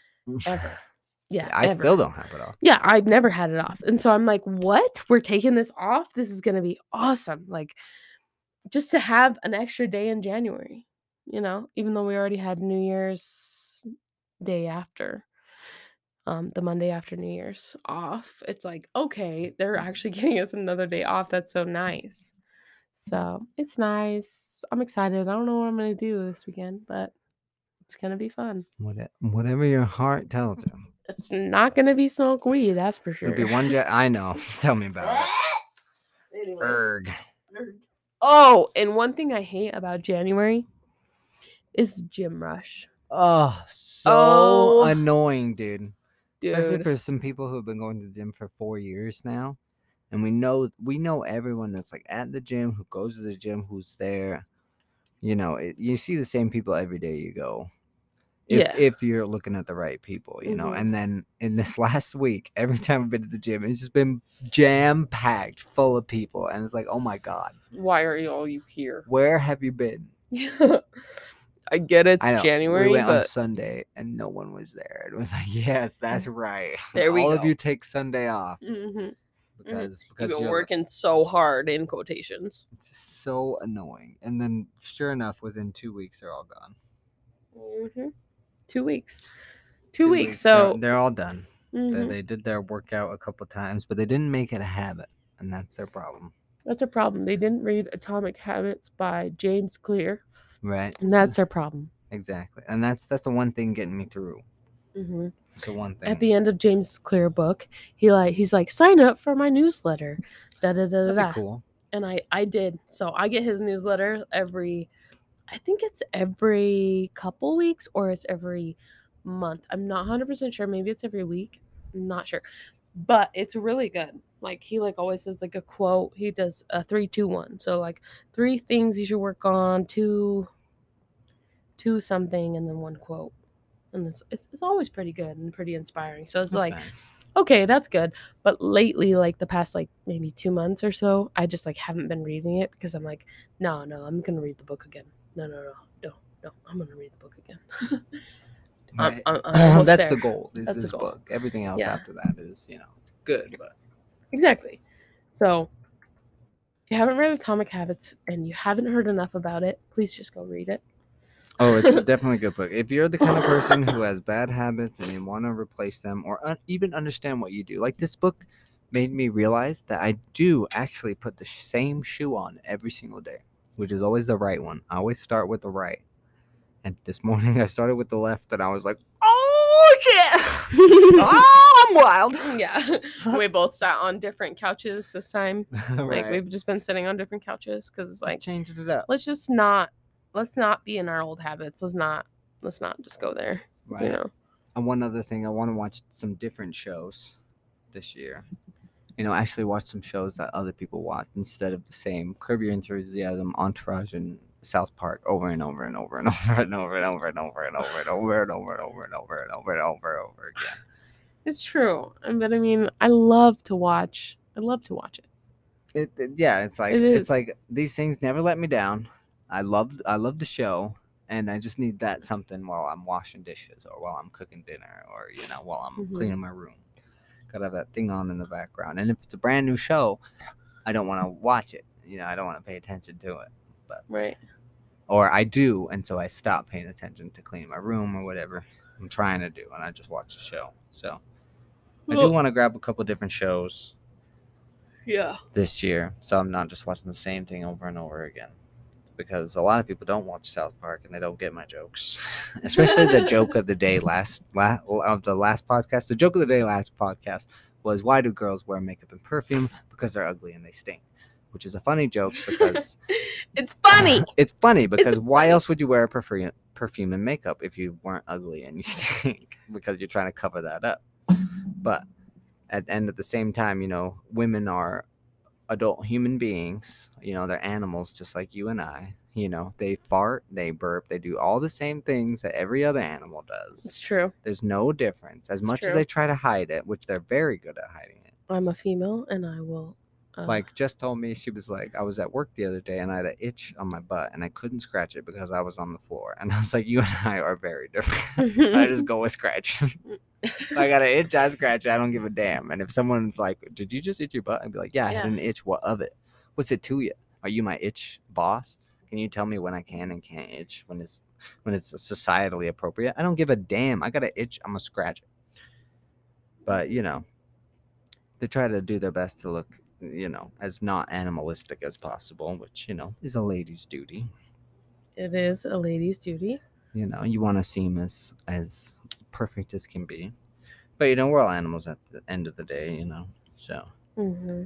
Speaker 1: ever. Yeah,
Speaker 2: I
Speaker 1: ever.
Speaker 2: still don't have it off.
Speaker 1: Yeah, I've never had it off. And so I'm like, what? We're taking this off? This is going to be awesome. Like, just to have an extra day in January, you know, even though we already had New Year's day after, um, the Monday after New Year's off. It's like, okay, they're actually giving us another day off. That's so nice. So it's nice. I'm excited. I don't know what I'm going to do this weekend, but it's going to be fun.
Speaker 2: What- Whatever your heart tells you.
Speaker 1: It's not going to be smoke weed, that's for sure.
Speaker 2: It'll be one jet. I know. Tell me about it.
Speaker 1: Anyway.
Speaker 2: Erg.
Speaker 1: Oh, and one thing I hate about January is the gym rush.
Speaker 2: Oh, so
Speaker 1: Oh.
Speaker 2: annoying, dude.
Speaker 1: dude.
Speaker 2: Especially for some people who have been going to the gym for four years now. And we know we know everyone that's like at the gym, who goes to the gym, who's there. You know, it, you see the same people every day you go. If,
Speaker 1: Yeah.
Speaker 2: if you're looking at the right people, you know.
Speaker 1: Mhm.
Speaker 2: And then in this last week, every time I've been to the gym, it's just been jam packed, full of people, and it's like, oh my god,
Speaker 1: Why are you all you here?
Speaker 2: where have you been?
Speaker 1: I get it's
Speaker 2: I
Speaker 1: January,
Speaker 2: We went on
Speaker 1: but
Speaker 2: Sunday and no one was there. It was like, yes, that's right.
Speaker 1: There we
Speaker 2: All of you take Sunday off
Speaker 1: Mhm.
Speaker 2: because
Speaker 1: you've
Speaker 2: because
Speaker 1: been
Speaker 2: you're,
Speaker 1: working so hard in quotations.
Speaker 2: It's so annoying. And then, sure enough, within two weeks, they're all gone.
Speaker 1: hmm Two weeks. Two, weeks.
Speaker 2: they're-
Speaker 1: So
Speaker 2: they're, all done. They,
Speaker 1: mhm.
Speaker 2: they did their workout a couple times, but they didn't make it a habit. and that's their problem.
Speaker 1: That's a problem. They didn't read Atomic Habits by James Clear,
Speaker 2: Right.
Speaker 1: and that's their problem.
Speaker 2: exactly, and that's that's the one thing getting me through.
Speaker 1: hmm
Speaker 2: It's the one thing.
Speaker 1: At the end of James Clear book, he like he's like sign up for my newsletter, da da da da. Da.
Speaker 2: cool.
Speaker 1: And I I did. So I get his newsletter every, I think it's every couple weeks or it's every month. I'm not hundred percent sure. Maybe it's every week. I'm not sure, but it's really good. Like he like always does like a quote. He does a three two one. So like three things you should work on, two, two something, and then one quote. And it's, it's, it's always pretty good and pretty inspiring. So it's
Speaker 2: That's
Speaker 1: like,
Speaker 2: nice.
Speaker 1: okay, that's good. But lately, like the past like maybe two months or so, I just like haven't been reading it because I'm like, no, no, I'm gonna read the book again. No, no, no, no, no, I'm gonna read the book again. Uh,
Speaker 2: right.
Speaker 1: I'm- uh, I'm uh,
Speaker 2: that's
Speaker 1: there.
Speaker 2: the goal. Is
Speaker 1: That's
Speaker 2: this
Speaker 1: goal.
Speaker 2: book? Everything else
Speaker 1: Yeah.
Speaker 2: after that is, you know, good. But
Speaker 1: Exactly. So, if you haven't read Atomic Habits and you haven't heard enough about it, please just go read it.
Speaker 2: oh, it's definitely a good book. If you're the kind of person who has bad habits and you want to replace them, or un- even understand what you do, like this book made me realize that I do actually put the same shoe on every single day, which is always the right one. I always start with the right. And this morning I started with the left, and I was like, "Oh shit! oh, I'm wild."
Speaker 1: yeah, we both sat on different couches this time.
Speaker 2: right.
Speaker 1: Like we've just been sitting on different couches because it's like
Speaker 2: changing it up.
Speaker 1: let's just not let's not be in our old habits. Let's not let's not just go there.
Speaker 2: Right.
Speaker 1: You know.
Speaker 2: And one other thing, I want to watch some different shows this year. You know, actually watch some shows that other people watch instead of the same Curb Your Enthusiasm, Entourage, and South Park over and over and over and over and over and over and over and over and over and over and over and over and over and over and over again.
Speaker 1: It's true. But I mean, I love to watch. I love to watch it.
Speaker 2: It, it- yeah, it's like
Speaker 1: It
Speaker 2: it's like these things never let me down. I love I love the show, and I just need that something while I'm washing dishes or while I'm cooking dinner or you know while I'm
Speaker 1: Mhm.
Speaker 2: cleaning my room. Gotta have that thing on in the background. And if it's a brand new show, I don't want to watch it. You know, I don't want to pay attention to it.
Speaker 1: Right.
Speaker 2: Or I do, and so I stop paying attention to cleaning my room or whatever I'm trying to do, and I just watch the show. So I do
Speaker 1: Well-
Speaker 2: want to grab a couple different shows
Speaker 1: Yeah.
Speaker 2: this year, so I'm not just watching the same thing over and over again. Because a lot of people don't watch South Park and they don't get my jokes, especially the joke of the day last la- of the last podcast. The joke of the day last podcast was why do girls wear makeup and perfume because they're ugly and they stink, which is a funny joke because
Speaker 1: It's funny.
Speaker 2: it's funny because why
Speaker 1: funny.
Speaker 2: else would you wear perfume perfume and makeup if you weren't ugly and you stink because you're trying to cover that up. But at and at the same time, you know, women are adult human beings. You know, they're animals just like you and I. You know, they fart, they burp, they do all the same things that every other animal does.
Speaker 1: It's true.
Speaker 2: There's no difference. As
Speaker 1: It's
Speaker 2: much as they try to hide it, which they're very good at hiding it.
Speaker 1: I'm a female and I will. Uh,
Speaker 2: Like Jess told me she was like, I was at work the other day and I had an itch on my butt and I couldn't scratch it because I was on the floor. And I was like, You and I are very different. I just go with scratch. I got an itch, I scratch it. I don't give a damn. And if someone's like, Did you just itch your butt? I'd be like, Yeah, I had an itch. What of it? What's it to you? Are you my itch boss? Can you tell me when I can and can't itch when it's when it's societally appropriate? I don't give a damn. I got an itch, I'm gonna scratch it. But you know, they try to do their best to look, you know, as not animalistic as possible, which, you know, is a lady's duty.
Speaker 1: it is a lady's duty.
Speaker 2: You know, you want to seem as as perfect as can be. But you know, we're all animals at the end of the day, you know. So
Speaker 1: hmm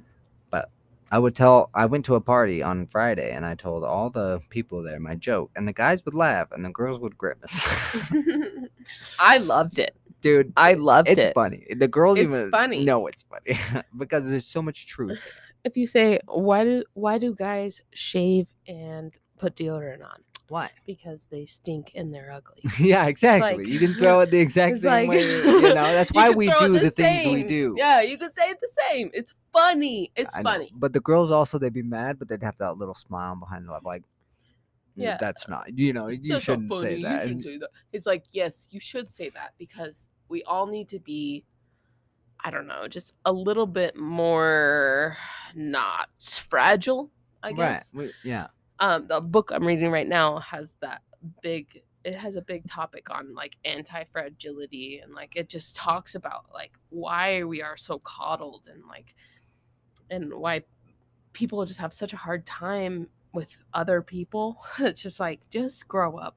Speaker 2: I would tell I went to a party on Friday and I told all the people there my joke and the guys would laugh and the girls would grimace.
Speaker 1: I loved it.
Speaker 2: Dude,
Speaker 1: I loved
Speaker 2: it's
Speaker 1: it.
Speaker 2: funny. The girls
Speaker 1: It's
Speaker 2: even
Speaker 1: funny.
Speaker 2: know it's funny because there's so much truth.
Speaker 1: If you say why do why do guys shave and put deodorant on?
Speaker 2: Why?
Speaker 1: Because they stink and they're ugly.
Speaker 2: yeah, exactly.
Speaker 1: like-
Speaker 2: you can throw it the exact same
Speaker 1: like-
Speaker 2: way. You know, that's why we do the, things we do.
Speaker 1: Yeah, you could say it the same. It's funny. It's
Speaker 2: I know.
Speaker 1: funny.
Speaker 2: But the girls also they'd be mad, but they'd have that little smile behind their like
Speaker 1: Yeah.
Speaker 2: that's not you know, you
Speaker 1: That's
Speaker 2: shouldn't say that.
Speaker 1: You shouldn't say that. It's like, yes, you should say that because we all need to be, I don't know, just a little bit more not fragile, I
Speaker 2: right.
Speaker 1: guess.
Speaker 2: we- yeah.
Speaker 1: Um, the book I'm reading right now has that big it has a big topic on like anti-fragility and like it just talks about like why we are so coddled and like and why people just have such a hard time with other people. It's just like just grow up.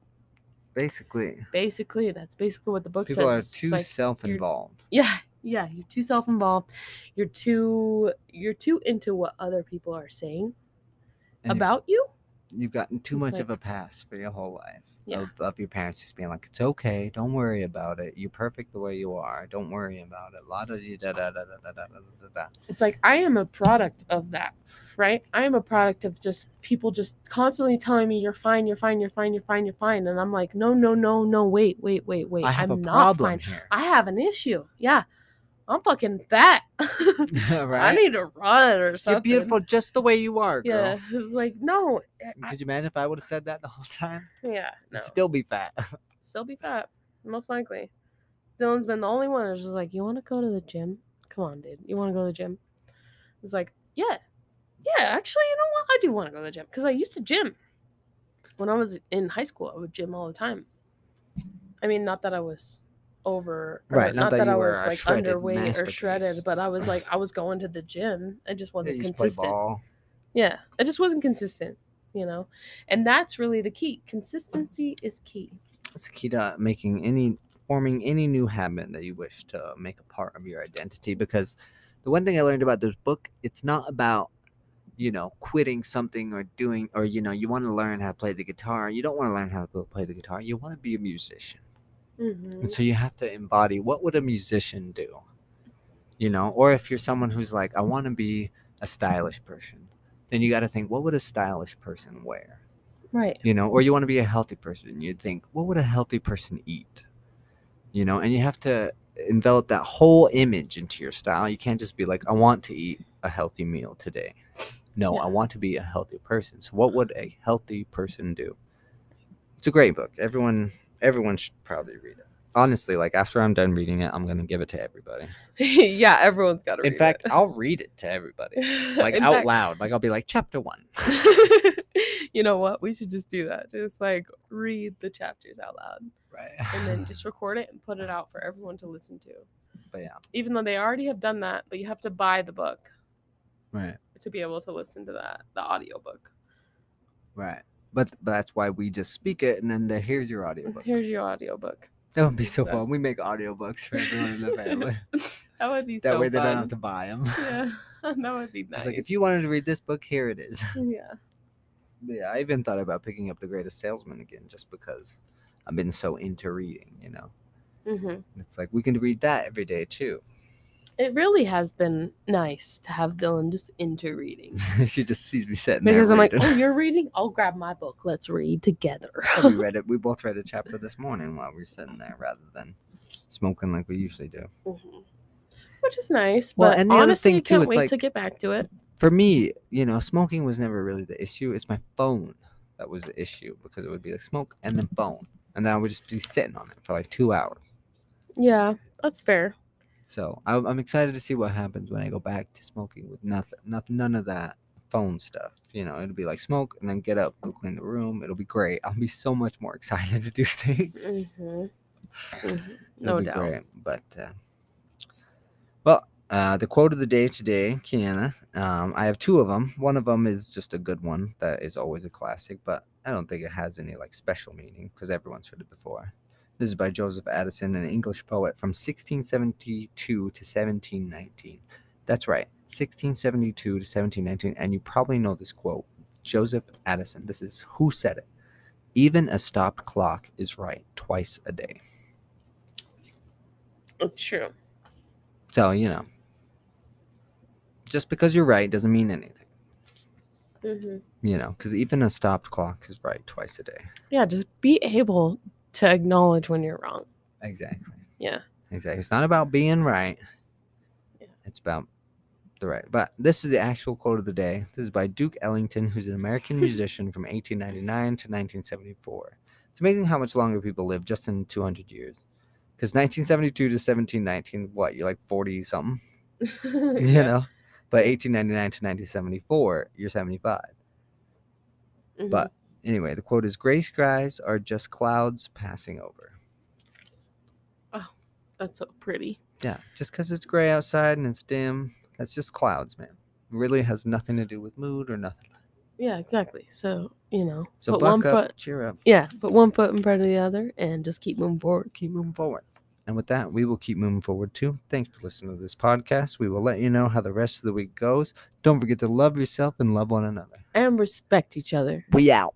Speaker 2: Basically,
Speaker 1: Basically, that's basically what the book says.
Speaker 2: people are too
Speaker 1: like,
Speaker 2: self-involved.
Speaker 1: yeah, yeah, you're too self-involved. You're too you're too into what other people are saying
Speaker 2: and
Speaker 1: about you.
Speaker 2: You've gotten too
Speaker 1: It's
Speaker 2: much of a pass for your whole life.
Speaker 1: Yeah.
Speaker 2: Of, of your parents just being like, it's okay, don't worry about it. You're perfect the way you are. Don't worry about it. La da da da da da da da da da da.
Speaker 1: It's like I am a product of that, right? I am a product of just people just constantly telling me you're fine, you're fine, you're fine, you're fine, you're fine, and I'm like, no, no, no, no, wait, wait, wait, wait.
Speaker 2: I have
Speaker 1: I'm
Speaker 2: a
Speaker 1: not
Speaker 2: problem
Speaker 1: fine.
Speaker 2: here.
Speaker 1: I have an issue. Yeah, I'm fucking fat. I need to run or something.
Speaker 2: You're beautiful just the way you are, girl.
Speaker 1: Yeah, it's like no. Eh, I-
Speaker 2: Could you imagine if I would have said that the whole time?
Speaker 1: yeah, no.
Speaker 2: I'd still be fat.
Speaker 1: Still be fat, most likely. Dylan's been the only one that's just like, you want to go to the gym? Come on, dude. You want to go to the gym? It's like, yeah, yeah. Actually, you know what? I do want to go to the gym because I used to gym when I was in high school. I would gym all the time. I mean, not that I was over,
Speaker 2: Right, not
Speaker 1: Not,
Speaker 2: that
Speaker 1: that,
Speaker 2: you
Speaker 1: I
Speaker 2: were
Speaker 1: was like underweight or shredded, but I was like, I was going to the gym. I just wasn't
Speaker 2: play
Speaker 1: consistent. Yeah, I just wasn't consistent, you know, and that's really the key. Consistency is key.
Speaker 2: It's key to making any forming any new habit that you wish to make a part of your identity. Because the one thing I learned about this book, it's not about you know quitting something or doing or you know you want to learn how to play the guitar. You don't want to learn how to play the guitar. You want to be a musician.
Speaker 1: Hmm
Speaker 2: And so you have to embody what would a musician do? You know, or if you're someone who's like, I want to be a stylish person, then you got to think, what would a stylish person wear?
Speaker 1: Right.
Speaker 2: You know, or you want to be a healthy person, you'd think, what would a healthy person eat? You know, and you have to envelop that whole image into your style. You can't just be like, I want to eat a healthy meal today. No,
Speaker 1: Yeah.
Speaker 2: I want to be a healthy person. So what would a healthy person do? It's a great book. Everyone everyone should probably read it. Honestly, like after I'm done reading it, I'm gonna give it to everybody.
Speaker 1: yeah, everyone's got to. Read it.
Speaker 2: In fact, I'll read it to everybody. Like out
Speaker 1: fact-
Speaker 2: loud. Like I'll be like chapter one.
Speaker 1: you know what? We should just do that. Just like read the chapters out loud
Speaker 2: Right.
Speaker 1: and then just record it and put it out for everyone to listen to.
Speaker 2: But yeah.
Speaker 1: Even though they already have done that, but you have to buy the book
Speaker 2: Right.
Speaker 1: to be able to listen to that, the audiobook.
Speaker 2: Right. But, but that's why we just speak it and then the, here's your audiobook.
Speaker 1: Here's your audiobook.
Speaker 2: That would be so
Speaker 1: That's-
Speaker 2: fun. We make audiobooks for everyone in the family.
Speaker 1: that would be so much.
Speaker 2: that
Speaker 1: so
Speaker 2: way they don't have to buy them.
Speaker 1: Yeah, that would be nice.
Speaker 2: Like if you wanted to read this book, here it is.
Speaker 1: yeah.
Speaker 2: But yeah, I even thought about picking up The Greatest Salesman again just because I've been so into reading, you know.
Speaker 1: hmm
Speaker 2: It's like we can read that every day too.
Speaker 1: It really has been nice to have Dylan just into reading.
Speaker 2: she just sees me sitting
Speaker 1: Because
Speaker 2: there.
Speaker 1: I'm like, oh, you're reading? I'll grab my book. Let's read together.
Speaker 2: We read it. We both read a chapter this morning while we were sitting there, rather than smoking like we usually do.
Speaker 1: Mhm. Which is nice.
Speaker 2: Well,
Speaker 1: but
Speaker 2: and the other
Speaker 1: honestly,
Speaker 2: thing,
Speaker 1: I
Speaker 2: too,
Speaker 1: can't
Speaker 2: it's
Speaker 1: wait
Speaker 2: like-
Speaker 1: to get back to it.
Speaker 2: For me, you know, smoking was never really the issue. It's my phone that was the issue because it would be like smoke and then phone, and then I would just be sitting on it for like two hours.
Speaker 1: Yeah, that's fair.
Speaker 2: So I'm, I'm excited to see what happens when I go back to smoking with nothing, nothing, none of that phone stuff. You know, it'll be like smoke and then get up, go clean the room. It'll be great. I'll be so much more excited to do things.
Speaker 1: hmm
Speaker 2: It'll
Speaker 1: No doubt.
Speaker 2: great. But uh, well, uh, the quote of the day today, Kiana. Um, I have two of them. One of them is just a good one that is always a classic, but I don't think it has any like special meaning because everyone's heard it before. This is by Joseph Addison, an English poet from 1672 to 1719. That's right, 1672 to 1719. And you probably know this quote Joseph Addison. This is who said it. Even a stopped clock is right twice a day.
Speaker 1: It's true.
Speaker 2: So, you know, just because you're right doesn't mean anything,
Speaker 1: hmm
Speaker 2: you know, because even a stopped clock is right twice a day.
Speaker 1: Yeah, just be able to acknowledge when you're wrong.
Speaker 2: Exactly.
Speaker 1: Yeah.
Speaker 2: Exactly. It's not about being right,
Speaker 1: Yeah.
Speaker 2: it's about the right. But this is the actual quote of the day. This is by Duke Ellington, who's an American musician from 1899 to 1974. It's amazing how much longer people live just in 200 years. Because 1972 to 1719, what, you're like 40 something? you
Speaker 1: Yeah.
Speaker 2: know? But 1899 to 1974, you're 75.
Speaker 1: Mhm.
Speaker 2: But anyway, the quote is Gray skies are just clouds passing over.
Speaker 1: Oh, that's so pretty.
Speaker 2: Yeah, just because it's gray outside and it's dim, that's just clouds, man. really has nothing to do with mood or nothing.
Speaker 1: Yeah, exactly. So, you know,
Speaker 2: So
Speaker 1: put one
Speaker 2: up,
Speaker 1: foot
Speaker 2: cheer up,
Speaker 1: yeah, put one foot in front of the other and just keep moving forward.
Speaker 2: keep moving forward. And with that, we will keep moving forward too. Thanks for listening to this podcast. We will let you know how the rest of the week goes. Don't forget to love yourself and love one another.
Speaker 1: And respect each other.
Speaker 2: We out.